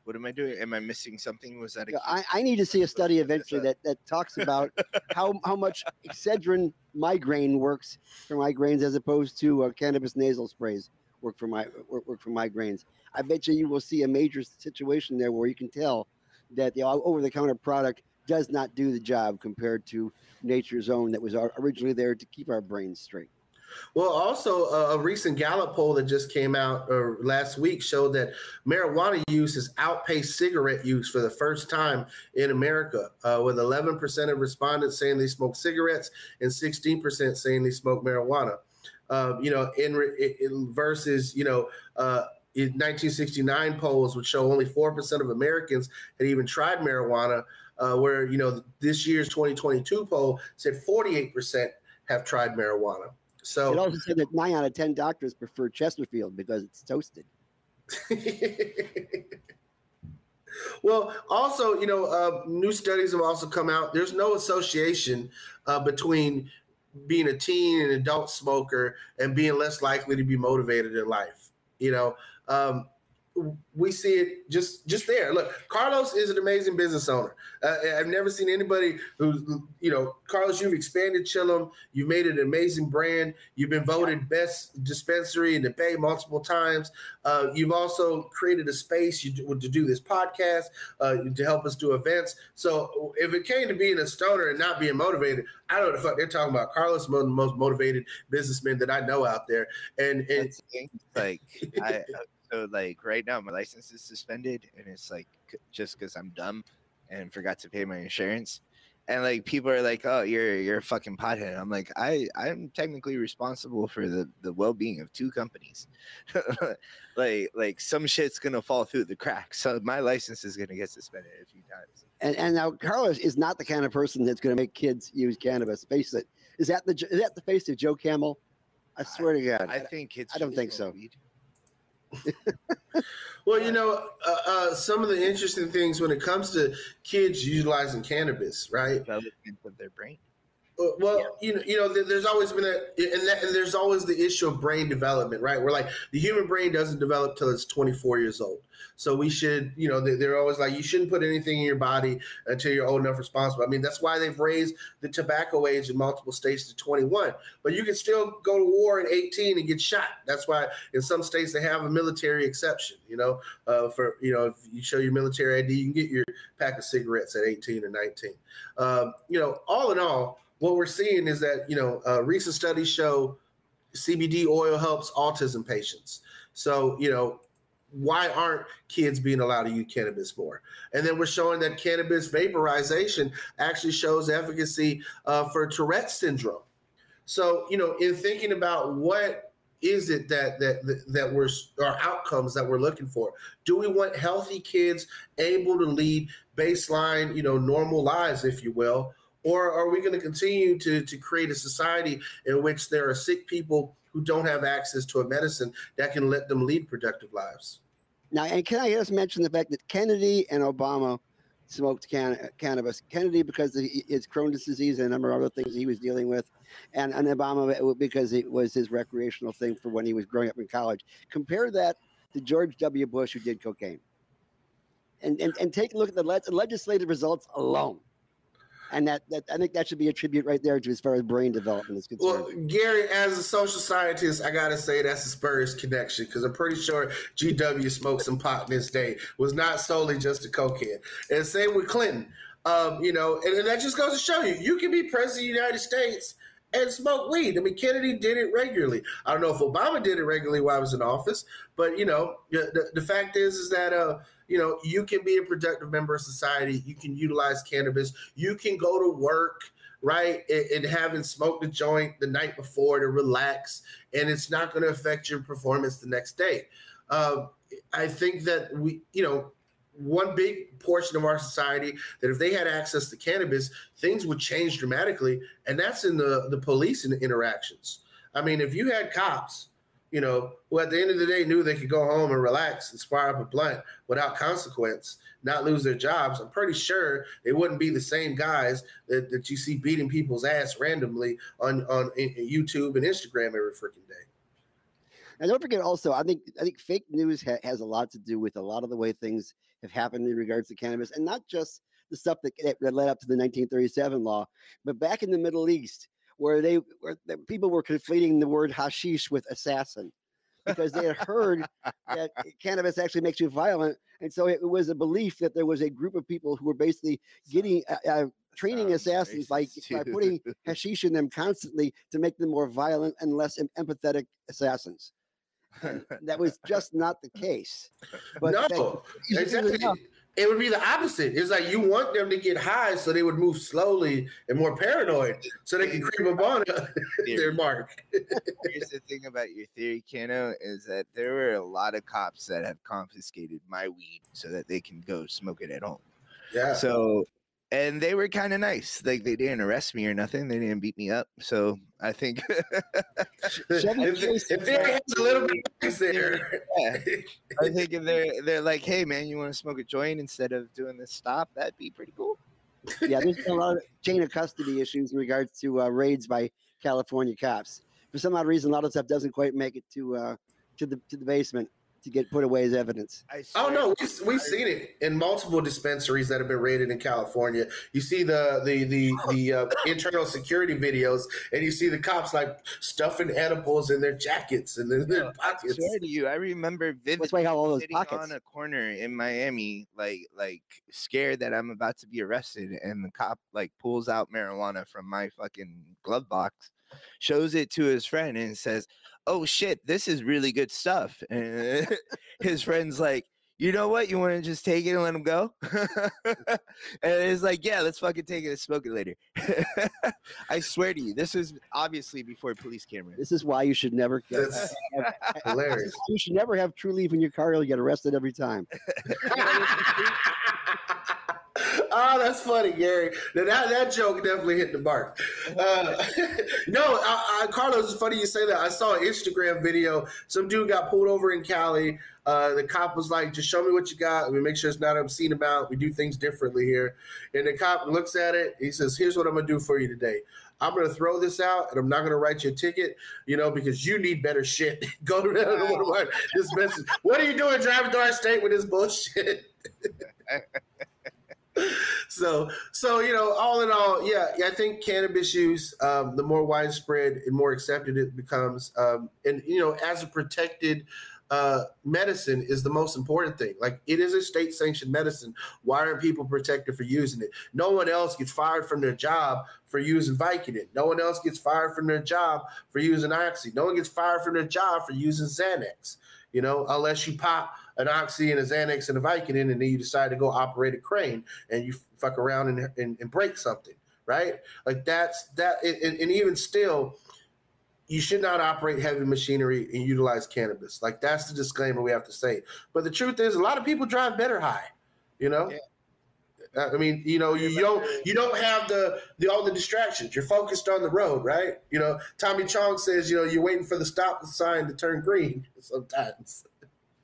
What am I doing? Am I missing something? Was that a I, I need to see a study eventually that, that talks about how, how much Excedrin migraine works for migraines as opposed to uh, cannabis nasal sprays work for my work, work for migraines. I bet you you will see a major situation there where you can tell that the over the counter product does not do the job compared to nature's own that was originally there to keep our brains straight. Well, also uh, a recent Gallup poll that just came out uh, last week showed that marijuana use has outpaced cigarette use for the first time in America, uh, with 11% of respondents saying they smoke cigarettes and 16% saying they smoke marijuana. Uh, you know, in, in versus you know. Uh, in 1969 polls would show only 4% of Americans had even tried marijuana, uh, where, you know, this year's 2022 poll said 48% have tried marijuana. So It also said that nine out of ten doctors prefer Chesterfield because it's toasted. well, also, you know, uh, new studies have also come out. There's no association uh, between being a teen and adult smoker and being less likely to be motivated in life. You know, um, we see it just just there. Look, Carlos is an amazing business owner. Uh, I've never seen anybody who, you know, Carlos, you've expanded Chillum. You've made an amazing brand. You've been voted best dispensary in the Bay multiple times. Uh, you've also created a space you do, to do this podcast uh, to help us do events. So if it came to being a stoner and not being motivated, I don't know what the fuck they're talking about. Carlos is one of the most motivated businessmen that I know out there. And, and. Like, I, so like right now, my license is suspended, and it's like just because I'm dumb and forgot to pay my insurance. And like people are like, "Oh, you're you're a fucking pothead." I'm like, I I'm technically responsible for the the well being of two companies. like like some shit's gonna fall through the cracks, so my license is gonna get suspended a few times. And and now Carlos is not the kind of person that's going to make kids use cannabis. Face it. Is that the is that the face of Joe Camel? I swear to God. I think it's. I don't think so. weed. Well, you know, uh, uh, some of the interesting things when it comes to kids utilizing cannabis, right? Development of their brain. Well, yeah. you know, you know, there's always been a, and, that, and there's always the issue of brain development, right? We're like the human brain doesn't develop till it's 24 years old. So we should, you know, they're always like, you shouldn't put anything in your body until you're old enough responsible. I mean, that's why they've raised the tobacco age in multiple states to 21. But you can still go to war at 18 and get shot. That's why in some states they have a military exception. You know, uh, for you know, if you show your military ID, you can get your pack of cigarettes at 18 or 19. Um, you know, all in all, what we're seeing is that you know, uh, recent studies show CBD oil helps autism patients. So you know, why aren't kids being allowed to use cannabis more? And then we're showing that cannabis vaporization actually shows efficacy uh, for Tourette's syndrome. So, you know, in thinking about what is it that that that we're our outcomes that we're looking for? Do we want healthy kids able to lead baseline, you know, normal lives, if you will? Or are we going to continue to, to create a society in which there are sick people who don't have access to a medicine that can let them lead productive lives? Now, and can I just mention the fact that Kennedy and Obama smoked can- cannabis? Kennedy because of his Crohn's disease and a number of other things he was dealing with, and, and Obama because it was his recreational thing for when he was growing up in college. Compare that to George W. Bush, who did cocaine. And, and, and take a look at the, le- legislative results alone and that, that I think that should be a tribute right there to as far as brain development is concerned. Well, Gary, as a social scientist, I gotta say that's a Spurs connection because I'm pretty sure GW smoked some pot this day. Was not solely just a cokehead. And same with Clinton. Um, you know, and, and that just goes to show you you can be president of the United States and smoke weed. I mean, Kennedy did it regularly. I don't know if Obama did it regularly while I was in office, but you know, the, the fact is, is that uh, you know, you can be a productive member of society. You can utilize cannabis. You can go to work, right, and, and having smoked a joint the night before to relax, and it's not going to affect your performance the next day. Uh, I think that we, you know, one big portion of our society that if they had access to cannabis, things would change dramatically, and that's in the the police interactions. I mean, if you had cops you know, who at the end of the day knew they could go home and relax and fire up a blunt without consequence, not lose their jobs, I'm pretty sure they wouldn't be the same guys that, that you see beating people's ass randomly on, on YouTube and Instagram every freaking day. And don't forget also, I think I think fake news ha- has a lot to do with a lot of the way things have happened in regards to cannabis, and not just the stuff that, that led up to the 1937 law, but back in the Middle East, where they where the people were conflating the word hashish with assassin because they had heard that cannabis actually makes you violent, and so it was a belief that there was a group of people who were basically getting uh, uh, training assassins by, by putting hashish in them constantly to make them more violent and less empathetic assassins. And that was just not the case. But no, exactly it would be the opposite. It's like you want them to get high so they would move slowly and more paranoid so they can creep up on their mark. Here's the thing about your theory, Cano, is that there were a lot of cops that have confiscated my weed so that they can go smoke it at home. Yeah. So and they were kind of nice. Like they didn't arrest me or nothing. They didn't beat me up. So I think if, if there has a little bit there, yeah. I think if they're they're like, hey man, you want to smoke a joint instead of doing this stop? That'd be pretty cool. yeah, there's been a lot of chain of custody issues in regards to uh, raids by California cops. For some odd reason, a lot of stuff doesn't quite make it to uh, to the to the basement to get put away as evidence. Oh no, we've, we've seen it in multiple dispensaries that have been raided in California. You see the the the the uh, internal security videos, and you see the cops like stuffing edibles in their jackets and in their pockets. I to you, I remember vividly all those sitting pockets. on a corner in Miami, like like scared that I'm about to be arrested, and the cop like pulls out marijuana from my fucking glove box, shows it to his friend, and says oh shit, this is really good stuff. And his friend's like, you know what? You want to just take it and let him go? and it's like, yeah, let's fucking take it and smoke it later. I swear to you, this is obviously before police cameras. This is why you should never. That's have, hilarious. You should never have Trulieve in your car. You'll get arrested every time. oh, that's funny, Gary. Now, that that joke definitely hit the mark. Uh, no, I, I, Carlos, it's funny you say that. I saw an Instagram video. Some dude got pulled over in Cali. Uh, the cop was like, "Just show me what you got. We make sure it's not obscene about. We do things differently here." And the cop looks at it. He says, "Here's what I'm gonna do for you today. I'm going to throw this out and I'm not going to write you a ticket, you know, because you need better shit. Go to the whatever this message. What are you doing driving through our state with this bullshit? So, so you know, all in all, yeah, I think cannabis use, um, the more widespread and more accepted it becomes, um, and you know, as a protected uh, medicine is the most important thing. Like it is a state sanctioned medicine. Why aren't people protected for using it? No one else gets fired from their job for using Vicodin. No one else gets fired from their job for using Oxy. No one gets fired from their job for using Xanax. You know, unless you pop an Oxy and a Xanax and a Vicodin, and then you decide to go operate a crane and you fuck around and, and, and break something, right? Like that's that, and, and even still you should not operate heavy machinery and utilize cannabis. Like that's the disclaimer we have to say. But the truth is, a lot of people drive better high. You know, yeah. I mean, you know, you, you, don't you don't have the the all the distractions. You're focused on the road, right? You know, Tommy Chong says, you know, you're waiting for the stop sign to turn green sometimes.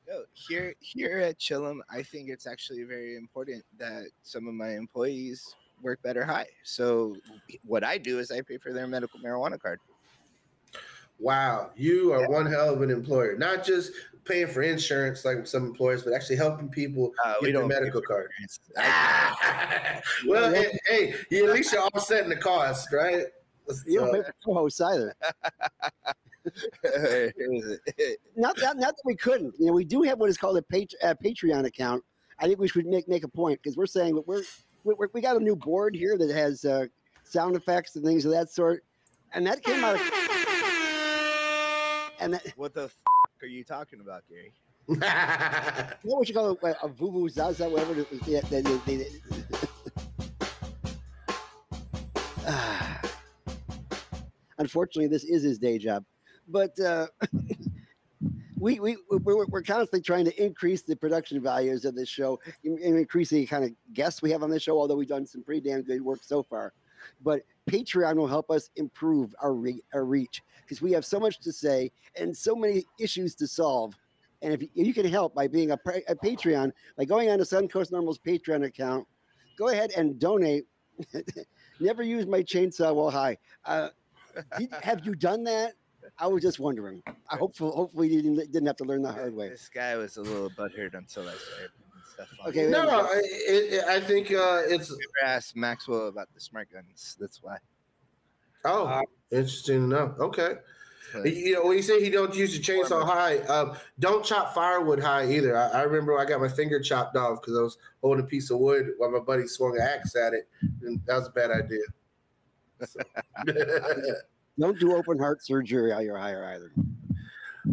No, here here at Chillum, I think it's actually very important that some of my employees work better high. So what I do is I pay for their medical marijuana card. Wow, you are yeah. one hell of an employer. Not just paying for insurance like some employers, but actually helping people uh, get their medical card. well, hey, hey, you, at least you're offsetting the cost, right? You don't pay for co-hosts either. not that, not that we couldn't. You know, we do have what is called a, pat- a Patreon account. I think we should make make a point because we're saying that we're, we're, we got a new board here that has uh, sound effects and things of that sort, and that came out. Of, and that, what the f- are you talking about, Gary? what would you call it? A vuvu zaza, whatever. It was, yeah, they, they, they, Unfortunately, this is his day job, but uh, we we we're, we're constantly trying to increase the production values of this show, and increase the kind of guests we have on the show. Although we've done some pretty damn good work so far, but Patreon will help us improve our re- our reach because we have so much to say and so many issues to solve. And if you, can help by being a, a Patreon, by going on to Suncoast NORML's Patreon account, go ahead and donate. Never use my chainsaw while high. Uh, did, have you done that? I was just wondering. I hopefully, hopefully you didn't, didn't have to learn the hard way. This guy was a little butthurt until I started. Okay. No, no. I, it, I think uh, it's. Never asked Maxwell about the smart guns. That's why. Oh, uh, interesting enough. Okay. You know, when you say he don't use the chainsaw high, uh, don't chop firewood high either. I, I remember I got my finger chopped off because I was holding a piece of wood while my buddy swung an axe at it, and that was a bad idea. So. don't do open heart surgery while you're higher either.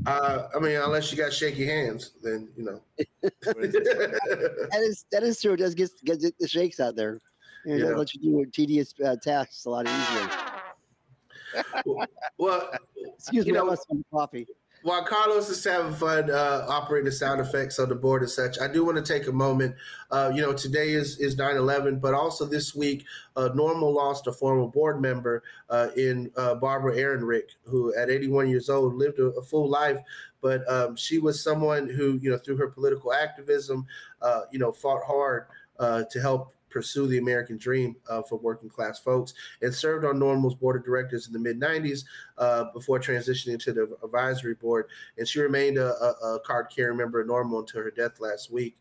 Uh, I mean, unless you got shaky hands, then you know. that is that is true. It does get get the shakes out there. You know, yeah. let you do tedious uh, tasks a lot easier well, excuse me, know, I some coffee. While Carlos is having fun uh, operating the sound effects on the board and such, I do want to take a moment. Uh, you know, today is is 9/11, but also this week, uh, NORML lost a former board member uh, in uh, Barbara Ehrenreich, who at 81 years old lived a, a full life, but um, she was someone who, you know, through her political activism, uh, you know, fought hard to help pursue the American dream uh, for working class folks and served on NORML's board of directors in the mid 90s uh, before transitioning to the advisory board. And she remained a, a, a card carrying member of Normal until her death last week.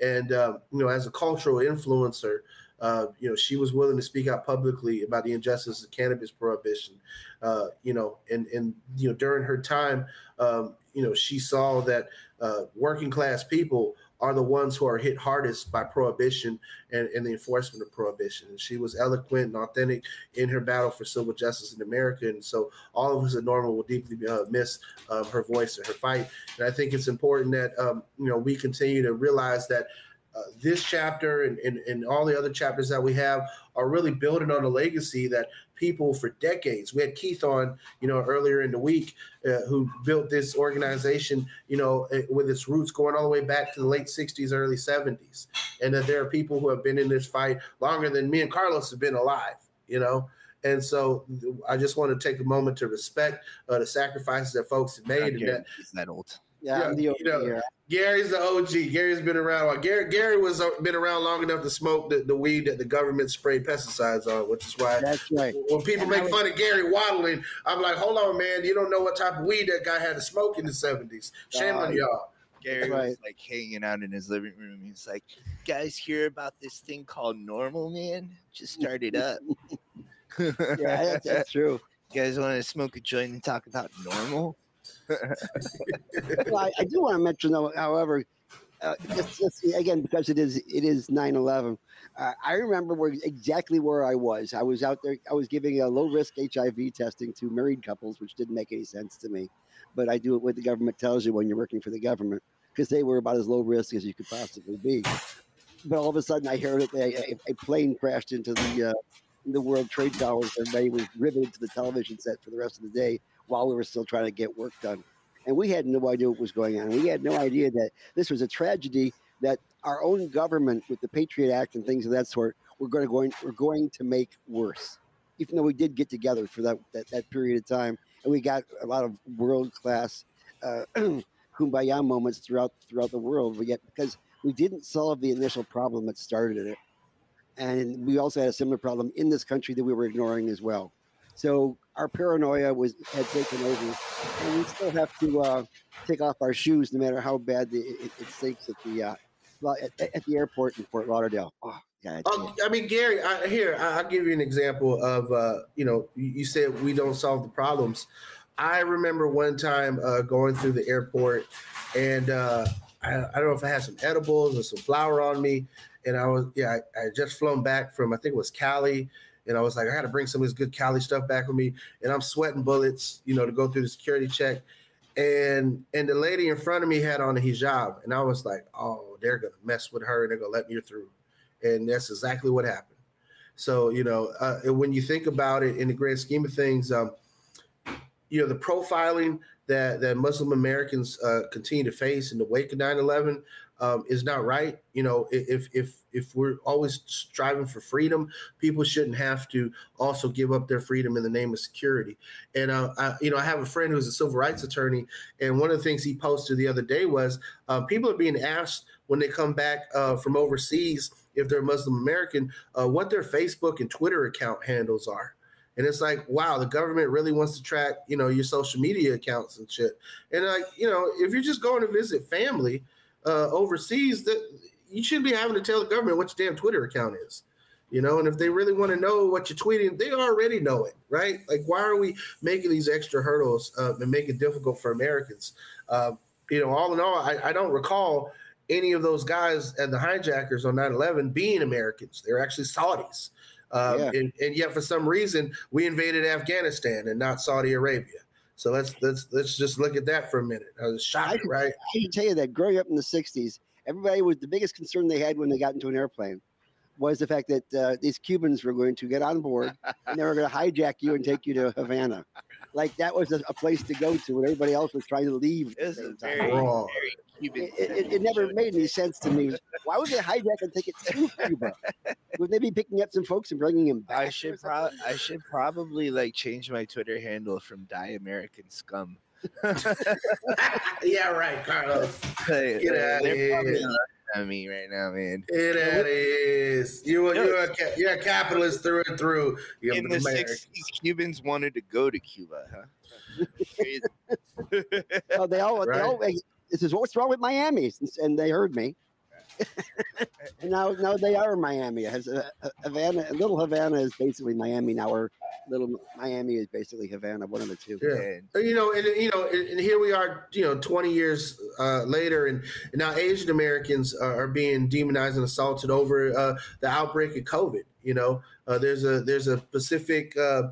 And, um, you know, as a cultural influencer, uh, you know, she was willing to speak out publicly about the injustice of cannabis prohibition. Uh, you know, and and you know, during her time, um, you know, she saw that uh, working class people are the ones who are hit hardest by prohibition and, and, the enforcement of prohibition. And she was eloquent and authentic in her battle for civil justice in America. And so all of us at NORML will deeply uh, miss um, her voice and her fight. And I think it's important that, um, you know, we continue to realize that uh, this chapter and, and, and all the other chapters that we have are really building on a legacy that people for decades. We had Keith on, you know, earlier in the week, uh, who built this organization, you know, eh, with its roots going all the way back to the late '60s, early '70s, and that there are people who have been in this fight longer than me and Carlos have been alive. You know, and so I just want to take a moment to respect uh, the sacrifices that folks have made. And that, that old. Yeah, Yeah, I'm the you know, here. Gary's the OG. Gary's been around. Well, Gary Gary was uh, been around long enough to smoke the, the weed that the government sprayed pesticides on, which is why That's right. when people And I make was- fun of Gary waddling, I'm like, hold on, man, you don't know what type of weed that guy had to smoke in the 70s. Shame on Uh, y'all. Gary Right. was like hanging out in his living room. He's like, "Guys, hear about this thing called NORML, man? Just started up. Yeah, that's, that's true. You guys want to smoke a joint and talk about NORML? Well, I, I do want to mention, though, however, uh, just, just, again because it is it is 9/11. Uh, I remember where exactly where I was. I was out there. I was giving a low risk HIV testing to married couples, which didn't make any sense to me. But I do it what the government tells you when you're working for the government because they were about as low risk as you could possibly be. But all of a sudden, I heard that a, a plane crashed into the uh, the World Trade Towers. Everybody was riveted to the television set for the rest of the day while we were still trying to get work done and we had no idea what was going on. We had no idea that this was a tragedy that our own government, with the Patriot Act and things of that sort, were going to going going to make worse. Even though we did get together for that that, that period of time, and we got a lot of world class uh, kumbaya moments throughout throughout the world. We get because we didn't solve the initial problem that started it, and we also had a similar problem in this country that we were ignoring as well. So our paranoia was had taken over, and we still have to uh, take off our shoes no matter how bad the, it, it stinks at the uh, at, at the airport in Fort Lauderdale. Oh. Oh, I mean, Gary, I, here, I, I'll give you an example of, uh, you know, you, said we don't solve the problems. I remember one time uh, going through the airport and uh, I, I don't know if I had some edibles or some flour on me. And I was, yeah, I, I just flown back from, I think it was Cali. And I was like, I had to bring some of this good Cali stuff back with me. And I'm sweating bullets, you know, to go through the security check. And and the lady in front of me had on a hijab. And I was like, oh, they're to mess with her and they're to let me through. And that's exactly what happened. So, you know, uh, when you think about it in the grand scheme of things, um, you know, the profiling that, that Muslim Americans uh, continue to face in the wake of 9 11 um, is not right. You know, if, if, if we're always striving for freedom, people shouldn't have to also give up their freedom in the name of security. And, uh, I, you know, I have a friend who's a civil rights attorney, and one of the things he posted the other day was uh, people are being asked when they come back uh, from overseas, if they're Muslim American, uh, what their Facebook and Twitter account handles are. And it's like, wow, the government really wants to track, you know, your social media accounts and shit. And like, you know, if you're just going to visit family uh, overseas, that you shouldn't be having to tell the government what your damn Twitter account is. You know, and if they really want to know what you're tweeting, they already know it, right? Like, why are we making these extra hurdles uh, and make it difficult for Americans? Uh, you know, all in all, I, I don't recall any of those guys and the hijackers on 9-11 being Americans. They're actually Saudis. Um, Yeah. and, and yet for some reason we invaded Afghanistan and not Saudi Arabia. So let's let's let's just look at that for a minute. I was I shocked, can- right? I can tell you that growing up in the '60s, everybody was the biggest concern they had when they got into an airplane was the fact that uh, these Cubans were going to get on board and they were going to hijack you and take you to Havana. Like that was a, a place to go to when everybody else was trying to leave. This is same very, Wrong. very Cuban. It, it, it never made any sense to me. Why would they hijack and take it to Cuba? Would they be picking up some folks and bringing them back? I should pro- I should probably like change my Twitter handle from Die American Scum. yeah, right, Carlos. Hey, Get uh, outta here. Laughing at me right now, man. It is. You are No. you're a you're a capitalist through and through. You're In an the American. sixties, Cubans wanted to go to Cuba, huh? Oh, they all, Right. they all, this is what's wrong with Miami, and they heard me. And now, now they are Miami. Has uh, Havana, Little Havana is basically Miami now, or Little Miami is basically Havana. One of the two. Yeah. You know, and you know, and, and here we are, you know, 20 years uh, later, and, and now Asian Americans are, are being demonized and assaulted over uh, the outbreak of COVID. You know, uh, there's a there's a specific uh,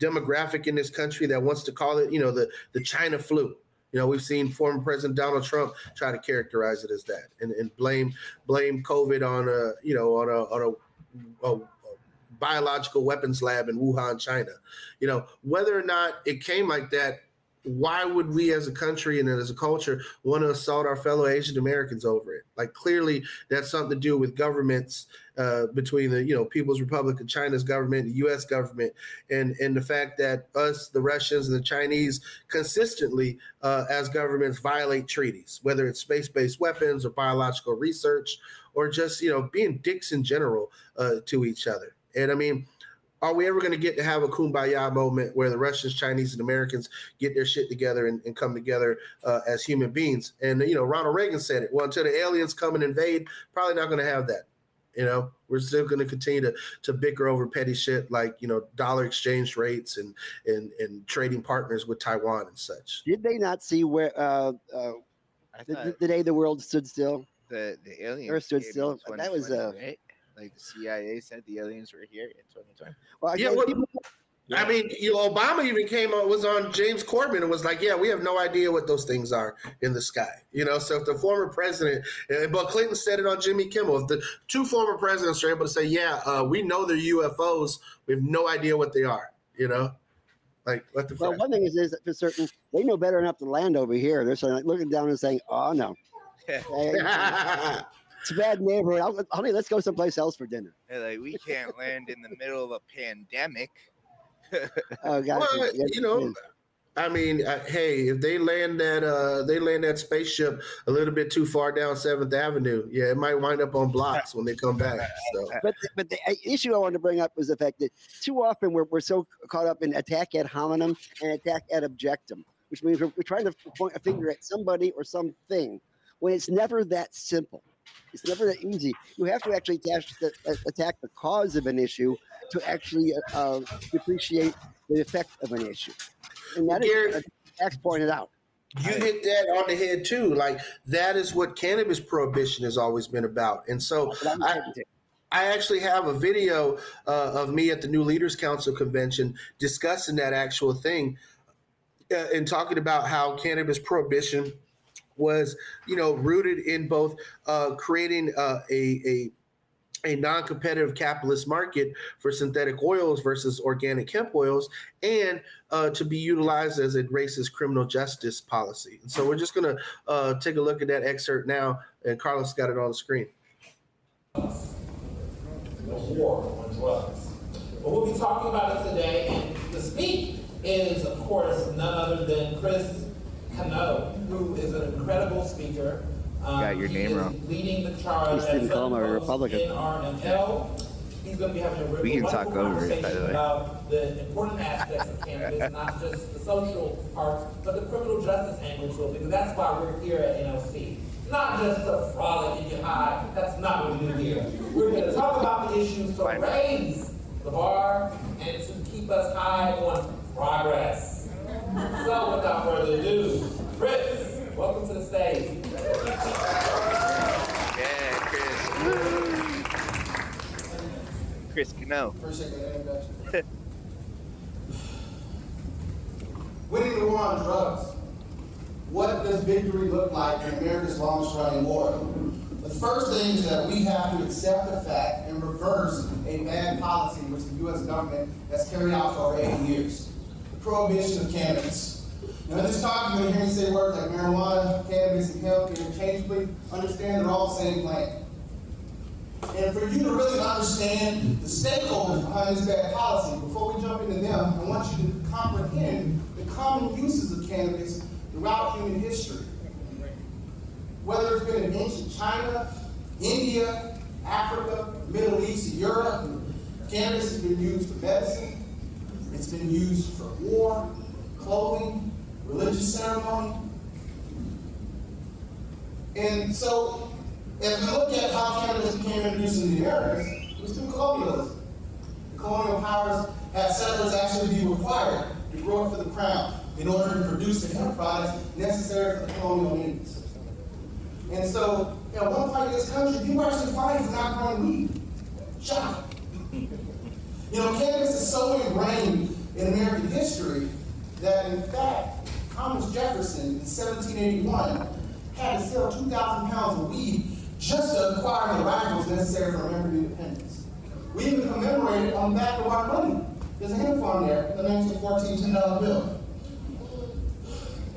demographic in this country that wants to call it, you know, the the China flu. You know, we've seen former President Donald Trump try to characterize it as that, and, and blame blame COVID on a you know on a on a, a biological weapons lab in Wuhan, China. You know, whether or not it came like that, why would we as a country and as a culture want to assault our fellow Asian Americans over it? Like clearly that's something to do with governments uh, between the you know People's Republic of China's government, the U.S. government, and and the fact that us, the Russians and the Chinese, consistently uh, as governments violate treaties, whether it's space-based weapons or biological research or just you know being dicks in general uh, to each other. And I mean are we ever going to get to have a kumbaya moment where the Russians, Chinese, and Americans get their shit together and, and come together uh, as human beings? And you know, Ronald Reagan said it. Well, until the aliens come and invade, probably not going to have that. You know, we're still going to continue to to bicker over petty shit like you know dollar exchange rates and and and trading partners with Taiwan and such. Did they not see where uh, uh, the, the, day the world stood still? The the aliens Earth stood still. That was uh, right? Like the CIA said the aliens were here in 2020. Well, yeah, well, people, yeah. I mean, you know, Obama even came on was on James Corden and was like, "Yeah, we have no idea what those things are in the sky." You know, so if the former president, but Clinton said it on Jimmy Kimmel, if the two former presidents are able to say, "Yeah, uh, we know they're UFOs, we have no idea what they are," you know, like what the. Well, one thing is, is that for certain, they know better enough to land over here. They're saying, like, looking down and saying, "Oh no." it's a bad neighborhood. I'll, honey, let's go someplace else for dinner. like we can't land in the middle of a pandemic. oh, God. Well, you know, I mean, uh, hey, if they land that uh, they land that spaceship a little bit too far down Seventh Avenue, yeah, it might wind up on blocks when they come back. So. But the, but the issue I wanted to bring up was the fact that too often we're, we're so caught up in attack ad hominem and attack ad objectum, which means we're, we're trying to point a finger at somebody or something when it's never that simple. It's never that easy. You have to actually attack the, attack the cause of an issue to actually uh, appreciate the effect of an issue. And that Gary, is, Max pointed out. You hit that on the head too. Like that is what cannabis prohibition has always been about. And so I, I actually have a video uh, of me at the New Leaders Council convention discussing that actual thing uh, and talking about how cannabis prohibition – was, you know, rooted in both uh, creating uh, a, a a non-competitive capitalist market for synthetic oils versus organic hemp oils and uh, to be utilized as a racist criminal justice policy. And so we're just going to uh, take a look at that excerpt now and carlos got it on the screen. The war on drugs but we'll be talking about it today and to speak is of course none other than chris Cano, who is an incredible speaker. Um, got your name wrong. Leading the charge. He didn't call him a Republican. He's going to be having a we can talk over it, by the way. About the important aspects of cannabis, not just the social parts, but the criminal justice angle to it, because that's why we're here at NLC. Not just to frolic and get high. That's not what we do here. We're here to talk about the issues to raise the bar and to keep us high on progress. So without further ado, Chris, welcome to the stage. Yeah, Chris. Chris Cano. Appreciate that introduction. Winning the war on drugs. What does victory look like in America's longest running war? The first thing is that we have to accept the fact and reverse a bad policy which the U.S. government has carried out for over 80 years prohibition of cannabis. Now, in this talk, you're going to hear me say words like marijuana, cannabis, and hemp interchangeably. Understand they're all the same plant. And for you to really understand the stakeholders behind this bad policy, before we jump into them, I want you to comprehend the common uses of cannabis throughout human history. Whether it's been in ancient China, India, Africa, Middle East, Europe, cannabis has been used for medicine, it's been used for war, clothing, religious ceremony. And so, if we look at how cannabis became introduced in the Americas, it was through colonialism. The colonial powers had settlers actually be required to grow it for the crown in order to produce the hemp products necessary for the colonial needs. And so, at one point in this country, people actually fighting for not growing weed. Shock. You know, cannabis is so ingrained in American history that, in fact, Thomas Jefferson in 1781 had to sell 2,000 pounds of weed just to acquire the rifles necessary for American independence. We even commemorate it on back of our money. There's a hemp farm there, the 1914 $10 bill.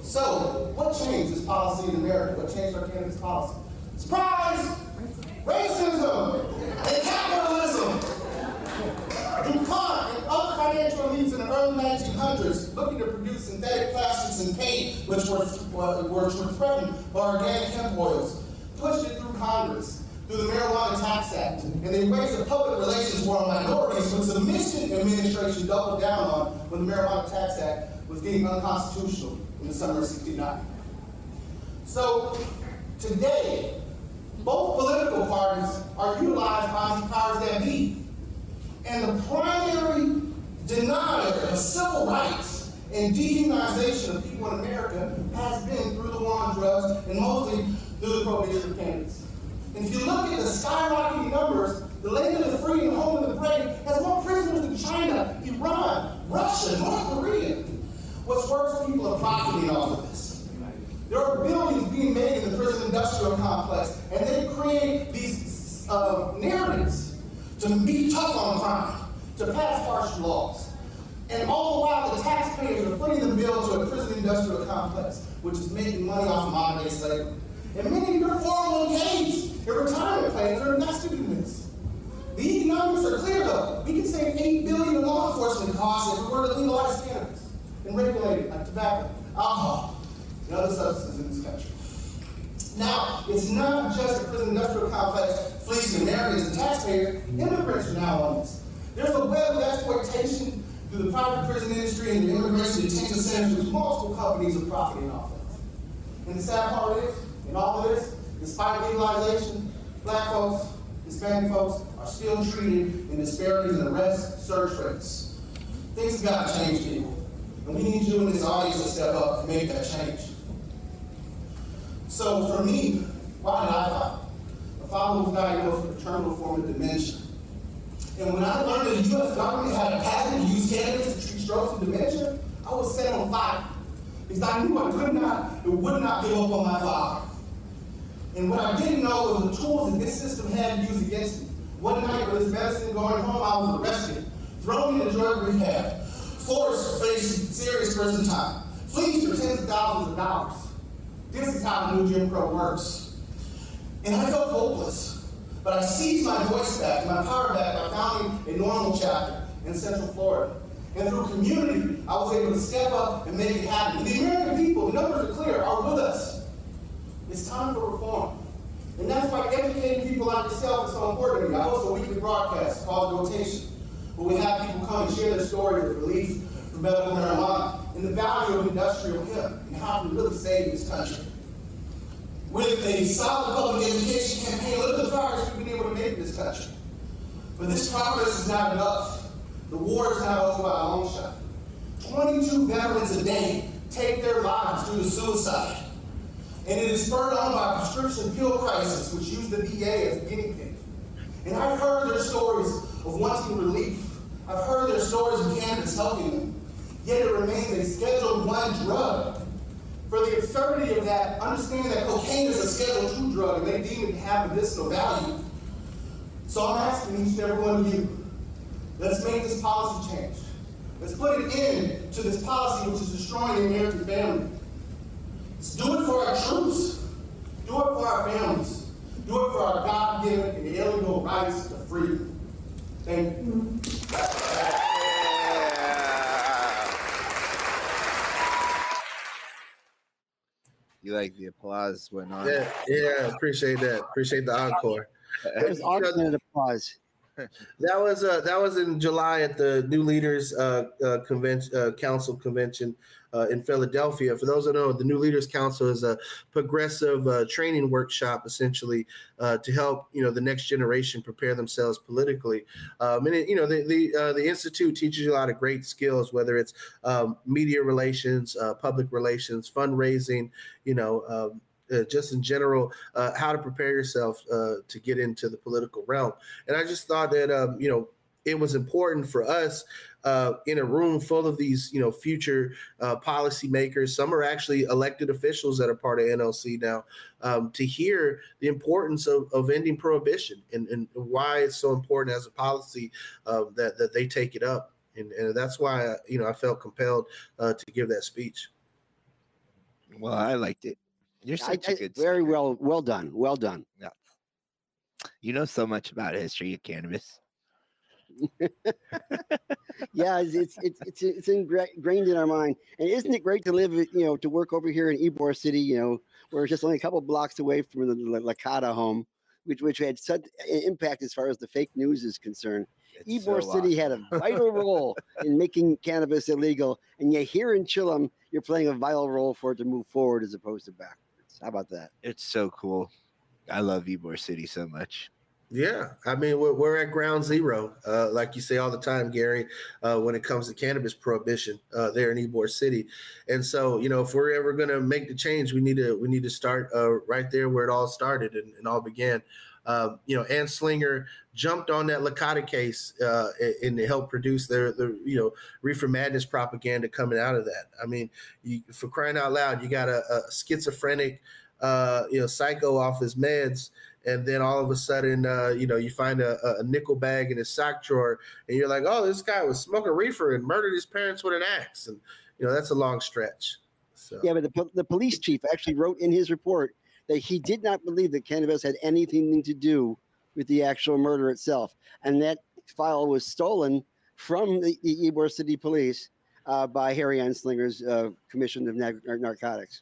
So, what changed this policy in America? What changed our cannabis policy? Surprise! Racism. DuPont and other financial elites in the early 1900s looking to produce synthetic plastics and paint, which were, uh, which were threatened by organic hemp oils, pushed it through Congress through the Marijuana Tax Act. And they waged a public relations war on minorities, which the Michigan administration doubled down on when the Marijuana Tax Act was deemed unconstitutional in the summer of 69. So today, both political parties are utilized by these powers that be. And the primary denier of civil rights and dehumanization of people in America has been through the war on drugs and mostly through the prohibition of cannabis. And if you look at the skyrocketing numbers, the land of the free and the home of the brave has more prisoners than China, Iran, Russia, North Korea. What's worse, people are profiting off of this. There are billions being made in the prison industrial complex, and they create these uh, narratives to be tough on crime, to pass harsh laws. And all the while, the taxpayers are footing the bill to a prison industrial complex, which is making money off of modern day slavery. And many of your 401ks, your retirement plans are invested in this. The economics are clear though. We can save 8 billion in law enforcement costs if we were to legalize cannabis and regulate it like tobacco, alcohol, and other substances in this country. Now, it's not just the prison industrial complex Americans and taxpayers. Immigrants are now on this. There's a web of exploitation through the private prison industry and the immigration detention centers which multiple companies are profiting off of. And the sad part is, in all of this, despite legalization, black folks, Hispanic folks are still treated in disparities in arrest, search rates. Things have got to change, people. And we need you in this audience to step up and make that change. So for me, why did I file? My father was diagnosed with a terminal form of dementia. And when I learned that the U.S. government had a patent to use cannabis to treat strokes and dementia, I was set on fire. Because I knew I could not, it would not give up on my father. And what I didn't know was the tools that this system had to use against me. One night with this medicine going home, I was arrested, thrown into drug rehab, forced to face serious prison time, fleeced for tens of thousands of dollars. This is how the new Jim Crow works. And I felt hopeless. But I seized my voice back, my power back by founding a NORML chapter in Central Florida. And through community, I was able to step up and make it happen. And the American people, the numbers are clear, are with us. It's time for reform. And that's why educating people like yourself is so important to me. I host a weekly broadcast called Rotation, where we have people come and share their stories of relief from medical marijuana and the value of industrial hemp and how can really save this country. With a solid public education campaign, look at the progress we've been able to make in this country. But this progress is not enough. The war is not over by a long shot. 22 veterans a day take their lives due to suicide. And it is spurred on by prescription pill crisis, which used the VA as a guinea pig. And I've heard their stories of wanting relief. I've heard their stories of cannabis helping them. Yet it remains a Schedule One drug. For the absurdity of that, understand that cocaine is a Schedule Two drug, and they deem it to have medicinal value. So I'm asking each and every one of you, let's make this policy change. Let's put an end to this policy which is destroying the American family. Let's do it for our troops. Do it for our families. Do it for our God-given and inalienable rights to freedom. Thank you. Mm-hmm. You like the applause went on. Yeah, yeah, appreciate that. Appreciate the encore. There's alternate applause. That was uh, that was in July at the New Leaders uh, uh, Convention uh, Council convention uh, in Philadelphia. For those that know, the New Leaders Council is a progressive uh, training workshop, essentially, uh, to help you know the next generation prepare themselves politically. Um, and it, you know, the the, uh, the institute teaches you a lot of great skills, whether it's um, media relations, uh, public relations, fundraising. You know. Um, uh, just in general, uh, how to prepare yourself uh, to get into the political realm. And I just thought that, um, you know, it was important for us uh, in a room full of these, you know, future uh, policymakers. Some are actually elected officials that are part of NLC now. Um, to hear the importance of, of ending prohibition and, and why it's so important as a policy uh, that that they take it up, and, and that's why you know I felt compelled uh, to give that speech. Well, I liked it. You're such a I- good very speaker. well, well done, well done. Yeah. You know so much about history of cannabis. Yeah, it's it's it's it's, ingrained in our mind. And isn't it great to live, you know, to work over here in Ybor City, you know, where it's just only a couple blocks away from the La- Licata home, which which had such an impact as far as the fake news is concerned. It's Ybor so City had a vital role in making cannabis illegal, and yet here in Chillum, you're playing a vital role for it to move forward as opposed to backwards. How about that? It's so cool. I love Ybor City so much. Yeah, I mean we're, we're at ground zero, uh, like you say all the time, Gary, uh, when it comes to cannabis prohibition uh, there in Ybor City, and so you know if we're ever going to make the change, we need to we need to start uh, right there where it all started and, and all began. Um, you know, Anslinger jumped on that Licata case uh, and to help produce their the you know reefer madness propaganda coming out of that. I mean, you, for crying out loud, you got a, a schizophrenic, uh, you know, psycho off his meds and then all of a sudden, uh, you know, you find a, a nickel bag in his sock drawer, and you're like, "Oh, this guy was smoking reefer and murdered his parents with an axe," and you know that's a long stretch. So Yeah, but the, the police chief actually wrote in his report that he did not believe that cannabis had anything to do with the actual murder itself. And that file was stolen from the, the Ybor City Police uh, by Harry Anslinger's uh, Commission of Nar- Narcotics.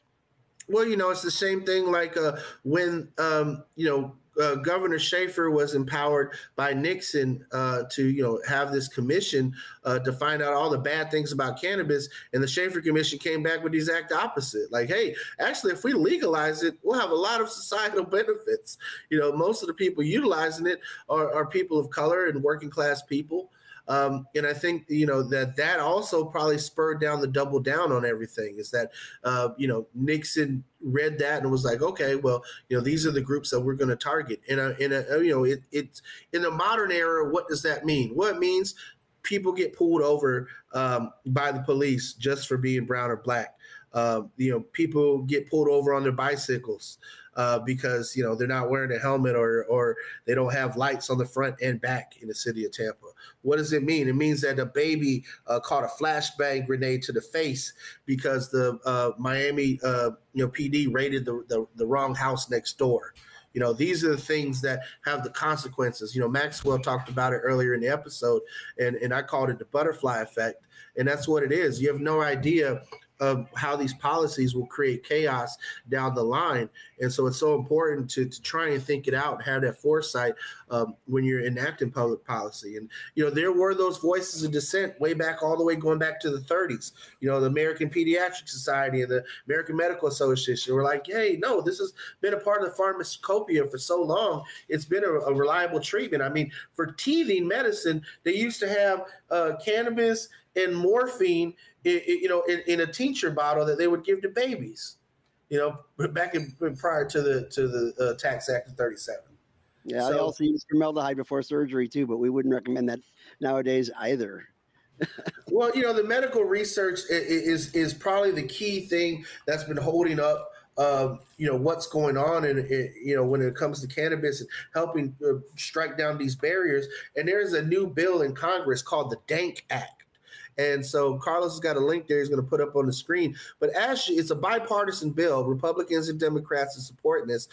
Well, you know, it's the same thing like uh, when, um, you know, uh, Governor Shafer was empowered by Nixon uh, to, you know, have this commission uh, to find out all the bad things about cannabis. And the Shafer Commission came back with the exact opposite. Like, hey, actually, if we legalize it, we'll have a lot of societal benefits. You know, most of the people utilizing it are, are people of color and working class people. Um, and I think you know that that also probably spurred down the double down on everything. Is that uh, you know Nixon read that and was like, okay, well, you know these are the groups that we're going to target. In a in a you know it it's in the modern era. What does that mean? Well, it means people get pulled over um, by the police just for being brown or black. Uh, you know, people get pulled over on their bicycles uh, because you know they're not wearing a helmet or or they don't have lights on the front and back in the city of Tampa. What does it mean? It means that a baby uh, caught a flashbang grenade to the face because the uh, Miami uh, you know PD raided the, the the wrong house next door. You know, these are the things that have the consequences. You know, Maxwell talked about it earlier in the episode, and, and I called it the butterfly effect. And that's what it is. You have no idea of how these policies will create chaos down the line. And so it's so important to, to try and think it out have that foresight um, when you're enacting public policy. And, you know, there were those voices of dissent way back, all the way going back to the 30s. You know, the American Pediatric Society and the American Medical Association were like, hey, no, this has been a part of the pharmacopoeia for so long. It's been a, a reliable treatment. I mean, for teething medicine, they used to have uh, cannabis and morphine, i- i- you know, in, in a tincture bottle that they would give to babies. You know, back in prior to the to the uh, Tax Act of '37. Yeah, I So- also used formaldehyde before surgery too, but we wouldn't recommend that nowadays either. Well, you know, the medical research i- i- is is probably the key thing that's been holding up. Um, you know what's going on, and you know when it comes to cannabis and helping uh, strike down these barriers. And there's a new bill in Congress called the Dank Act. And so Carlos has got a link there he's going to put up on the screen. But Asher, it's a bipartisan bill. Republicans and Democrats are supporting this.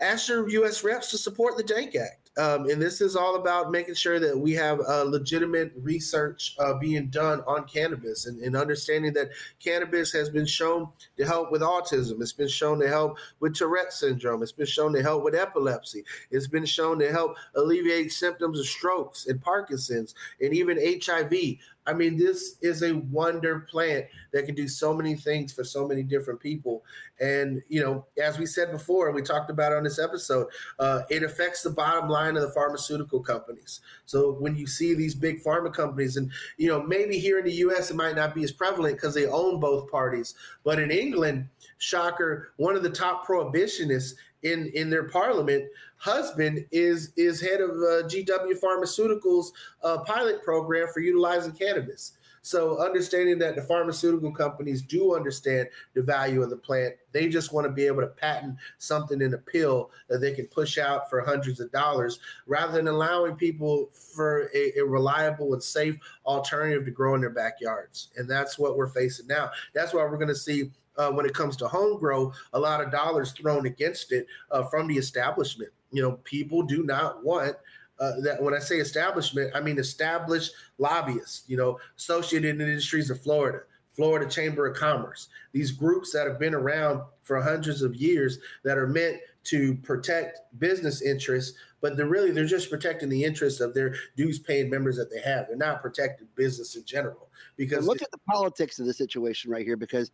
Ask your U.S. reps to support the Dank Act. Um, and this is all about making sure that we have uh, legitimate research uh, being done on cannabis and, and understanding that cannabis has been shown to help with autism. It's been shown to help with Tourette syndrome. It's been shown to help with epilepsy. It's been shown to help alleviate symptoms of strokes and Parkinson's and even HIV. I mean, this is a wonder plant that can do so many things for so many different people. And, you know, as we said before, we talked about on this episode, uh, it affects the bottom line of the pharmaceutical companies. So when you see these big pharma companies, and, you know, maybe here in the US it might not be as prevalent because they own both parties, but in England, shocker, one of the top prohibitionists in in their parliament husband is is head of uh, GW Pharmaceuticals uh, pilot program for utilizing cannabis. So understanding that the pharmaceutical companies do understand the value of the plant, they just want to be able to patent something in a pill that they can push out for hundreds of dollars, rather than allowing people for a, a reliable and safe alternative to grow in their backyards. And that's what we're facing now. That's why we're going to see uh, when it comes to home grow, a lot of dollars thrown against it uh, from the establishment. You know, people do not want uh, that when I say establishment, I mean established lobbyists, you know, Associated Industries of Florida, Florida Chamber of Commerce, these groups that have been around for hundreds of years that are meant to protect business interests, but they're really they're just protecting the interests of their dues paying members that they have. They're not protecting business in general. Because look at the politics of the situation right here, because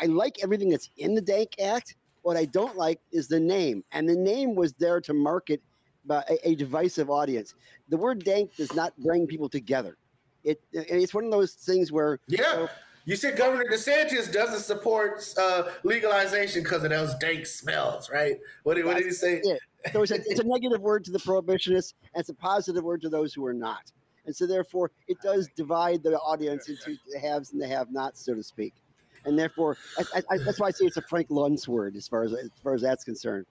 I like everything that's in the Dank Act. What I don't like is the name, and the name was there to market a, a divisive audience. The word dank does not bring people together. It it's one of those things where yeah. You, know, you said Governor DeSantis doesn't support uh, legalization because of those dank smells, right? What did, what did he say? It. So it's a, it's a negative word to the prohibitionists, and it's a positive word to those who are not. And so, therefore, it does divide the audience into the haves and the have-nots, so to speak. And therefore, I, I, that's why I say it's a Frank Luntz word, as far as as far as that's concerned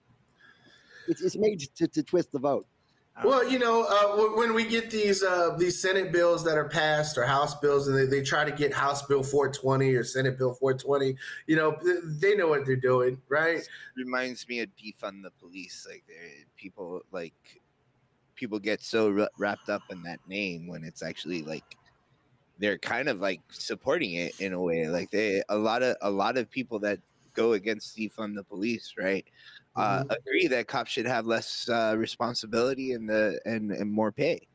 it's, it's made to, to twist the vote. Well, you know, uh, when we get these uh, these Senate bills that are passed or House bills, and they, they try to get House Bill 420 or Senate Bill 420, you know, they know what they're doing, right? This reminds me of defund the police. Like, people like people get so wrapped up in that name when it's actually like they're kind of like supporting it in a way. Like they a lot of a lot of people that go against defund the police, right? Uh, mm-hmm. agree that cops should have less uh, responsibility and the and, and more pay,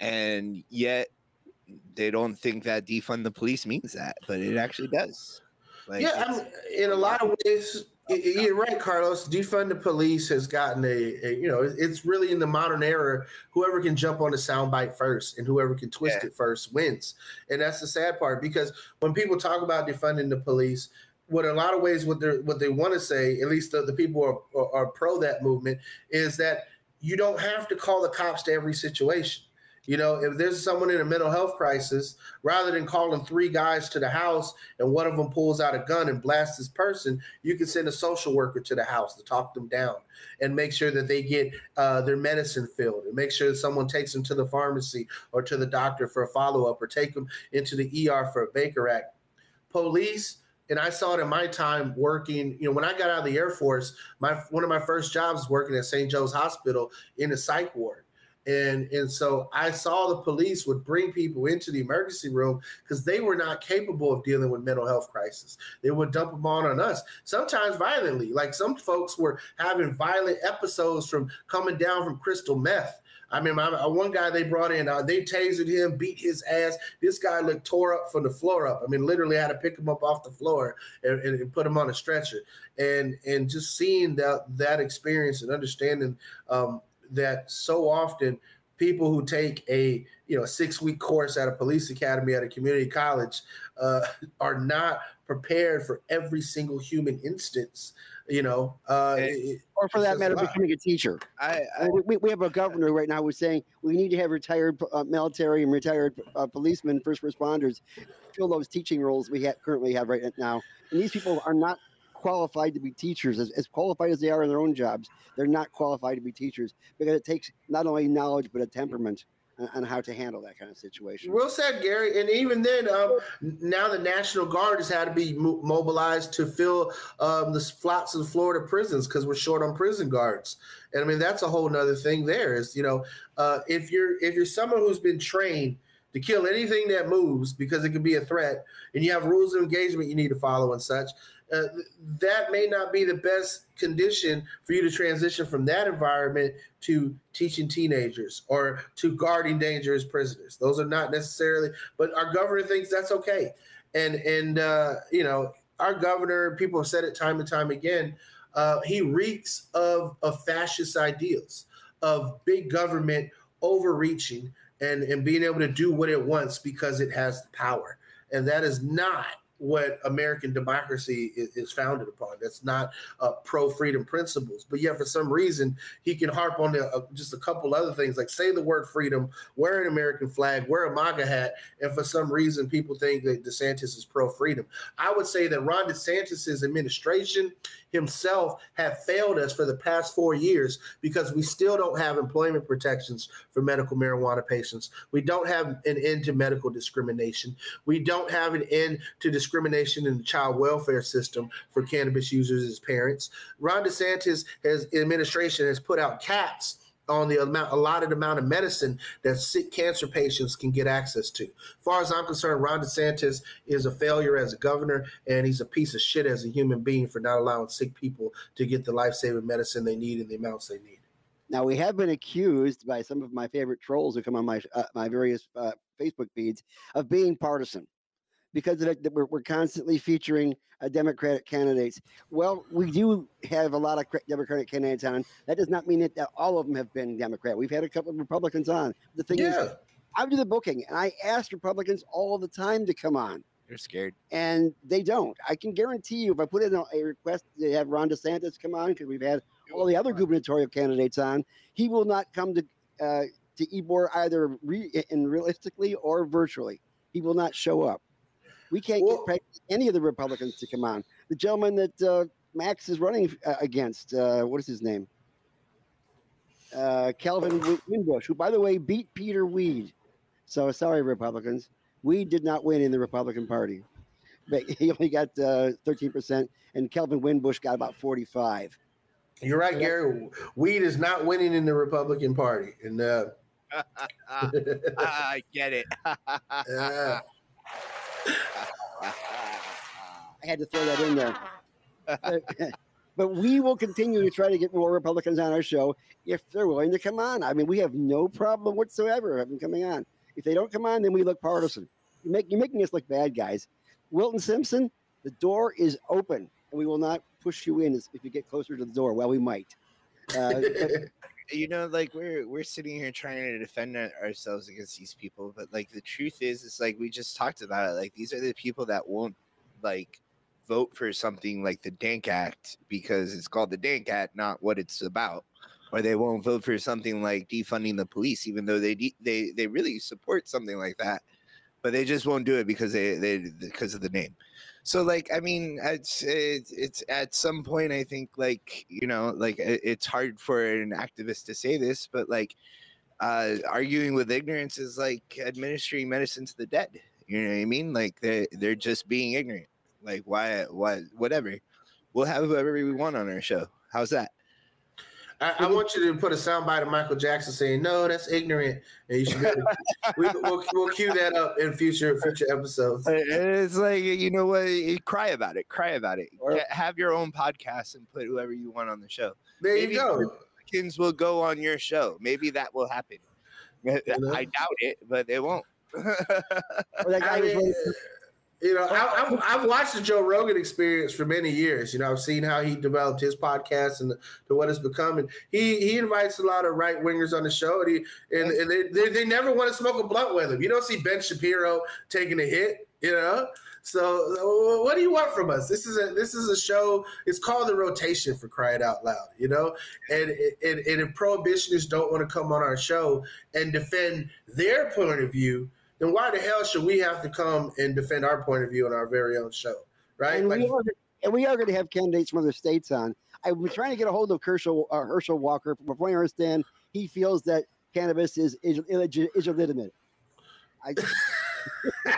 and yet they don't think that defund the police means that, but it actually does. Like, yeah, I mean, in a lot of ways, you're right, Carlos. Defund the police has gotten a, a, you know, it's really in the modern era. Whoever can jump on the soundbite first and whoever can twist yeah. it first wins, and that's the sad part because when people talk about defunding the police, what a lot of ways what they what they want to say, at least the, the people are, are, are pro that movement, is that you don't have to call the cops to every situation. You know, if there's someone in a mental health crisis, rather than calling three guys to the house and one of them pulls out a gun and blasts this person, you can send a social worker to the house to talk them down and make sure that they get uh, their medicine filled and make sure that someone takes them to the pharmacy or to the doctor for a follow up or take them into the ER for a Baker Act. Police and I saw it in my time working. You know, when I got out of the Air Force, my one of my first jobs was working at St. Joe's Hospital in the psych ward. And and so I saw the police would bring people into the emergency room because they were not capable of dealing with mental health crisis. They would dump them on on us, sometimes violently. Like some folks were having violent episodes from coming down from crystal meth I mean, my, uh, one guy they brought in, uh, they tasered him, beat his ass. This guy looked tore up from the floor up. I mean, literally had to pick him up off the floor and, and, and put him on a stretcher. And and just seeing that that experience and understanding um, that so often people who take a you know six week course at a police academy at a community college uh, are not prepared for every single human instance you know, uh, or for that matter, becoming a teacher. I, I we, we have a governor right now who's saying we need to have retired uh, military and retired uh, policemen, first responders, fill those teaching roles we ha- currently have right now. And these people are not qualified to be teachers, as, as qualified as they are in their own jobs. They're not qualified to be teachers because it takes not only knowledge but a temperament on how to handle that kind of situation. Well said, Gary. And even then, um, now the National Guard has had to be mobilized to fill um, the slots of Florida prisons because we're short on prison guards. And I mean, that's a whole nother thing. There is, you know, uh, if you're if you're someone who's been trained to kill anything that moves because it could be a threat, and you have rules of engagement you need to follow and such. Uh, that may not be the best condition for you to transition from that environment to teaching teenagers or to guarding dangerous prisoners. Those are not necessarily, but our governor thinks that's okay. And and uh, you know, our governor, people have said it time and time again, uh, he reeks of of fascist ideals, of big government overreaching and and being able to do what it wants because it has the power. And that is not what American democracy is, is founded upon. That's not uh, pro freedom principles. But yet, for some reason, he can harp on the, uh, just a couple other things, like say the word freedom, wear an American flag, wear a MAGA hat, and for some reason, people think that DeSantis is pro freedom. I would say that Ron DeSantis's administration himself have failed us for the past four years because we still don't have employment protections for medical marijuana patients. We don't have an end to medical discrimination. We don't have an end to discrimination in the child welfare system for cannabis users as parents. Ron DeSantis administration has put out caps on the amount allotted amount of medicine that sick cancer patients can get access to. As far as I'm concerned, Ron DeSantis is a failure as a governor, and he's a piece of shit as a human being for not allowing sick people to get the life-saving medicine they need in the amounts they need. Now we have been accused by some of my favorite trolls who come on my uh, my various uh, Facebook feeds of being partisan because of it, that we're, we're constantly featuring uh, Democratic candidates. Well, we do have a lot of Democratic candidates on. That does not mean that, that all of them have been Democrat. We've had a couple of Republicans on. The thing Yeah. is, I do the booking, and I ask Republicans all the time to come on, They're scared. and they don't. I can guarantee you, if I put in a, a request to have Ron DeSantis come on, because we've had all the other gubernatorial candidates on, he will not come to uh, to Ybor either re- in realistically or virtually. He will not show up. We can't Well- get practically any of the Republicans to come on. The gentleman that uh, Max is running uh, against, uh, what is his name? Uh, Calvin Wimbish, who, by the way, beat Peter Weed. So sorry, Republicans. Weed did not win in the Republican Party, but he only got uh, 13%, and Calvin Wimbish got about 45. You're right, Gary. Weed is not winning in the Republican Party, and uh, I get it. I had to throw that in there. but, we will continue to try to get more Republicans on our show if they're willing to come on. I mean, we have no problem whatsoever of them coming on. If they don't come on, then we look partisan. You make, you're making us look bad, guys. Wilton Simpson, the door is open, and we will not push you in if you get closer to the door. Well, we might. Uh, you know like we're we're sitting here trying to defend ourselves against these people but like the truth is it's like we just talked about it like these are the people that won't like vote for something like the dank act because it's called the dank act not what it's about or they won't vote for something like defunding the police even though they de- they they really support something like that but they just won't do it because they they because of the name. So like i mean it's it's, it's at some point i think like you know like it- it's hard for an activist to say this but like uh arguing with ignorance is like administering medicine to the dead. You know what i mean? Like they they're just being ignorant. Like why why whatever. We'll have whoever we want on our show. How's that I, I want you to put a soundbite of Michael Jackson saying, "No, that's ignorant," and you should. Be able to, we, we'll, we'll cue that up in future future episodes. Uh, It's like you know what? Cry about it. Cry about it. Or- Get- have your own podcast and put whoever you want on the show. There maybe you go. Republicans will go on your show. Maybe that will happen. know? I doubt it, but it won't. or that guy I was mean, running- you know, I, I've, I've watched the Joe Rogan experience for many years. You know, I've seen how he developed his podcast and to what it's become. And he he invites a lot of right wingers on the show, and he and, and they, they they never want to smoke a blunt with him. You don't see Ben Shapiro taking a hit. You know. So what do you want from us? This is a this is a show. It's called the rotation for crying out loud, you know. And and, and if prohibitionists don't want to come on our show and defend their point of view, then why the hell should we have to come and defend our point of view on our very own show, right? and, Like, we are, and we are going to have candidates from other states on. I've been trying to get a hold of Herschel, uh, Herschel Walker. From what I understand, he feels that cannabis is is, is illegitimate. I,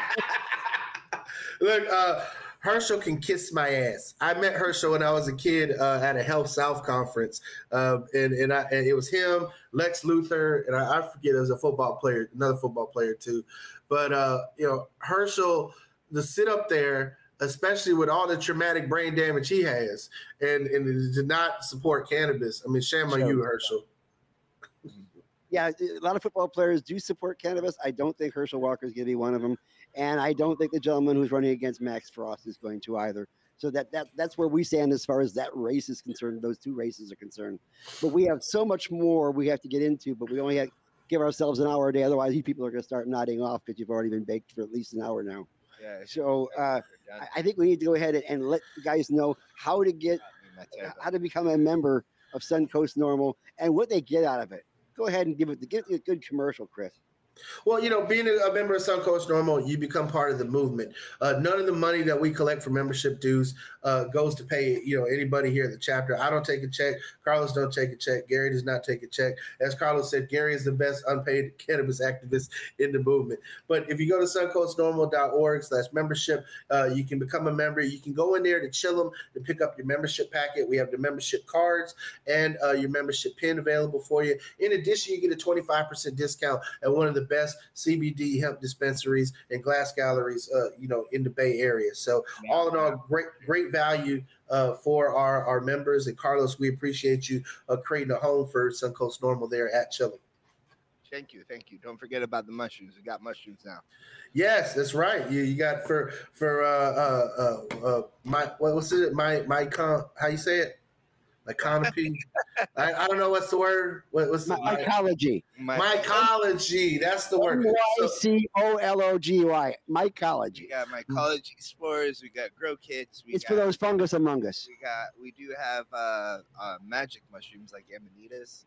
Look, uh, Herschel can kiss my ass. I met Herschel when I was a kid uh, at a Health South conference, um, and and, I, and it was him, Lex Luthor, and I, I forget was a football player, another football player too. But uh, you know, Herschel, to sit up there, especially with all the traumatic brain damage he has, and and to not support cannabis. I mean, shame on you, Herschel. yeah, a lot of football players do support cannabis. I don't think Herschel Walker is going to be one of them, and I don't think the gentleman who's running against Max Frost is going to either. So that that that's where we stand as far as that race is concerned. Those two races are concerned, but we have so much more we have to get into. But we only have give ourselves an hour a day. Otherwise, you people are going to start nodding off because you've already been baked for at least an hour now. Yeah. So uh, I- think we need to go ahead and, and let the guys know how to get how to become a member of Suncoast NORML and what they get out of it. Go ahead and give it give it a good commercial, Chris. Well, you know, being a member of Suncoast NORML, you become part of the movement. Uh, none of the money that we collect for membership dues uh, goes to pay, you know, anybody here at the chapter. I don't take a check. Carlos don't take a check. Gary does not take a check. As Carlos said, Gary is the best unpaid cannabis activist in the movement. But if you go to suncoastnorml.org slash membership, uh, you can become a member. You can go in there to chill them to pick up your membership packet. We have the membership cards and uh, your membership pin available for you. In addition, you get a 25% discount at one of the best CBD hemp dispensaries and glass galleries, uh, you know, in the Bay Area. So all in all, great great value uh, for our our members. And Carlos, we appreciate you uh, creating a home for Suncoast NORML there at Chilling. Thank you, thank you. Don't forget about the mushrooms. We got mushrooms now. Yes, that's right. You you got for for uh uh uh, uh my what was it? My my con how you say it? My canopy. I, I don't know what's the word. What, what's the My, mycology. My, mycology? That's the word. Y So- C O L O G Y. we Mycology. got mycology spores. We got grow kits. We It's got, for those fungus among us. We got. We do have uh, uh, magic mushrooms like amanitas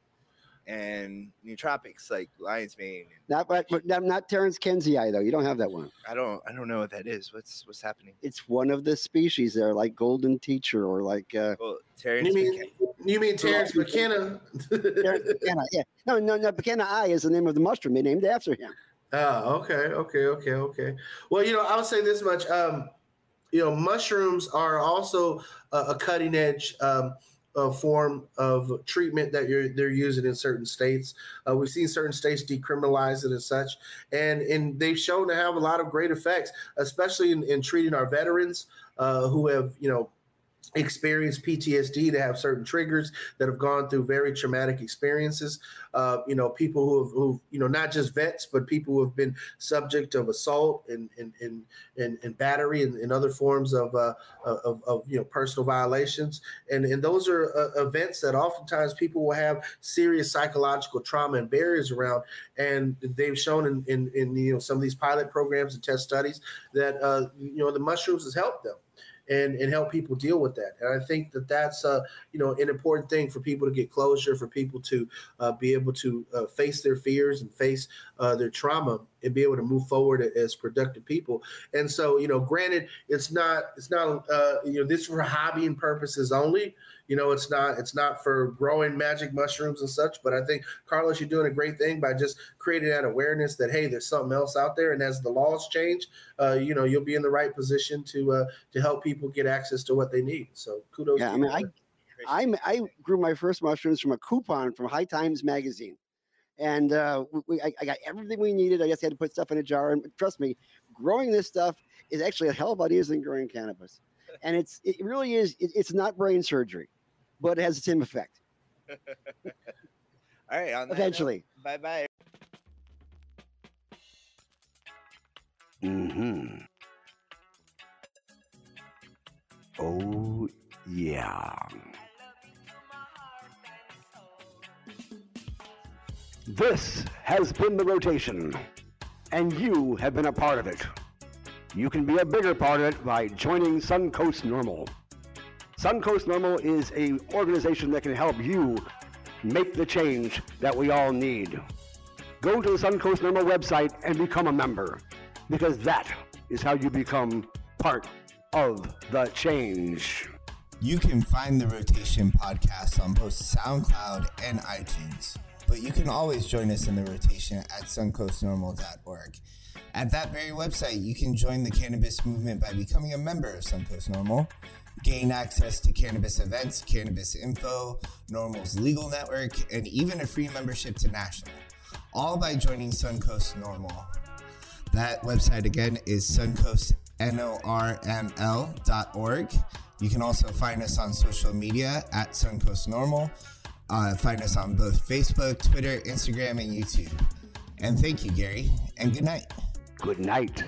and nootropics like lion's mane. Not but but not, not Terrence Kenzii though. You don't have that one. I don't. I don't know what that is. What's What's happening? It's one of the species there, like golden teacher or like uh, Well, Terrence You mean McKenna- you mean Terrence McKenna? Terrence McKenna. Yeah, no, no, no. McKennaii is the name of the mushroom. They named after him. Oh, okay, okay, okay, okay. Well, you know, I'll say this much. Um, you know, mushrooms are also a, a cutting edge um, uh, form of treatment that they're using in certain states. Uh, we've seen certain states decriminalize it and such, and and they've shown to have a lot of great effects, especially in, in treating our veterans uh, who have you know experienced PTSD to have certain triggers that have gone through very traumatic experiences. Uh, you know, people who have, who you know, not just vets, but people who have been subject of assault and and and and, and battery and, and other forms of, uh, of of you know personal violations. And and those are uh, events that oftentimes people will have serious psychological trauma and barriers around. And they've shown in in, in you know some of these pilot programs and test studies that uh, you know the mushrooms has helped them and and help people deal with that. And I think that that's uh, you know an important thing for people to get closure, for people to uh, be able to uh, face their fears and face uh, their trauma and be able to move forward as productive people. And so you know, granted, it's not it's not uh, you know this for hobby and purposes only. You know, it's not it's not for growing magic mushrooms and such. But I think Carlos, you're doing a great thing by just creating that awareness that hey, there's something else out there, and as the laws change, uh, you know, you'll be in the right position to uh, to help people get access to what they need. So kudos. Yeah, to I mean, you. I I I grew my first mushrooms from a coupon from High Times magazine, and uh, we- we, I, I got everything we needed. I just had to put stuff in a jar, and trust me, growing this stuff is actually a hell of a lot easier than growing cannabis, and it's it really is. It, it's not brain surgery, but it has the same effect All right. On eventually. Bye bye. Mm-hmm. Oh yeah. This has been the rotation, and you have been a part of it. You can be a bigger part of it by joining Suncoast NORML. Suncoast NORML is a organization that can help you make the change that we all need. Go to the Suncoast NORML website and become a member, because that is how you become part of the change. You can find the Rotation podcast on both SoundCloud and iTunes, but you can always join us in the rotation at suncoastnorml.org. At that very website, you can join the cannabis movement by becoming a member of Suncoast NORML, gain access to cannabis events, cannabis info, NORML's legal network, and even a free membership to National, all by joining Suncoast NORML. That website again is suncoastnorml.org. You can also find us on social media at Suncoast NORML. Uh, find us on both Facebook, Twitter, Instagram, and YouTube. And thank you, Gary, and good night. Good night.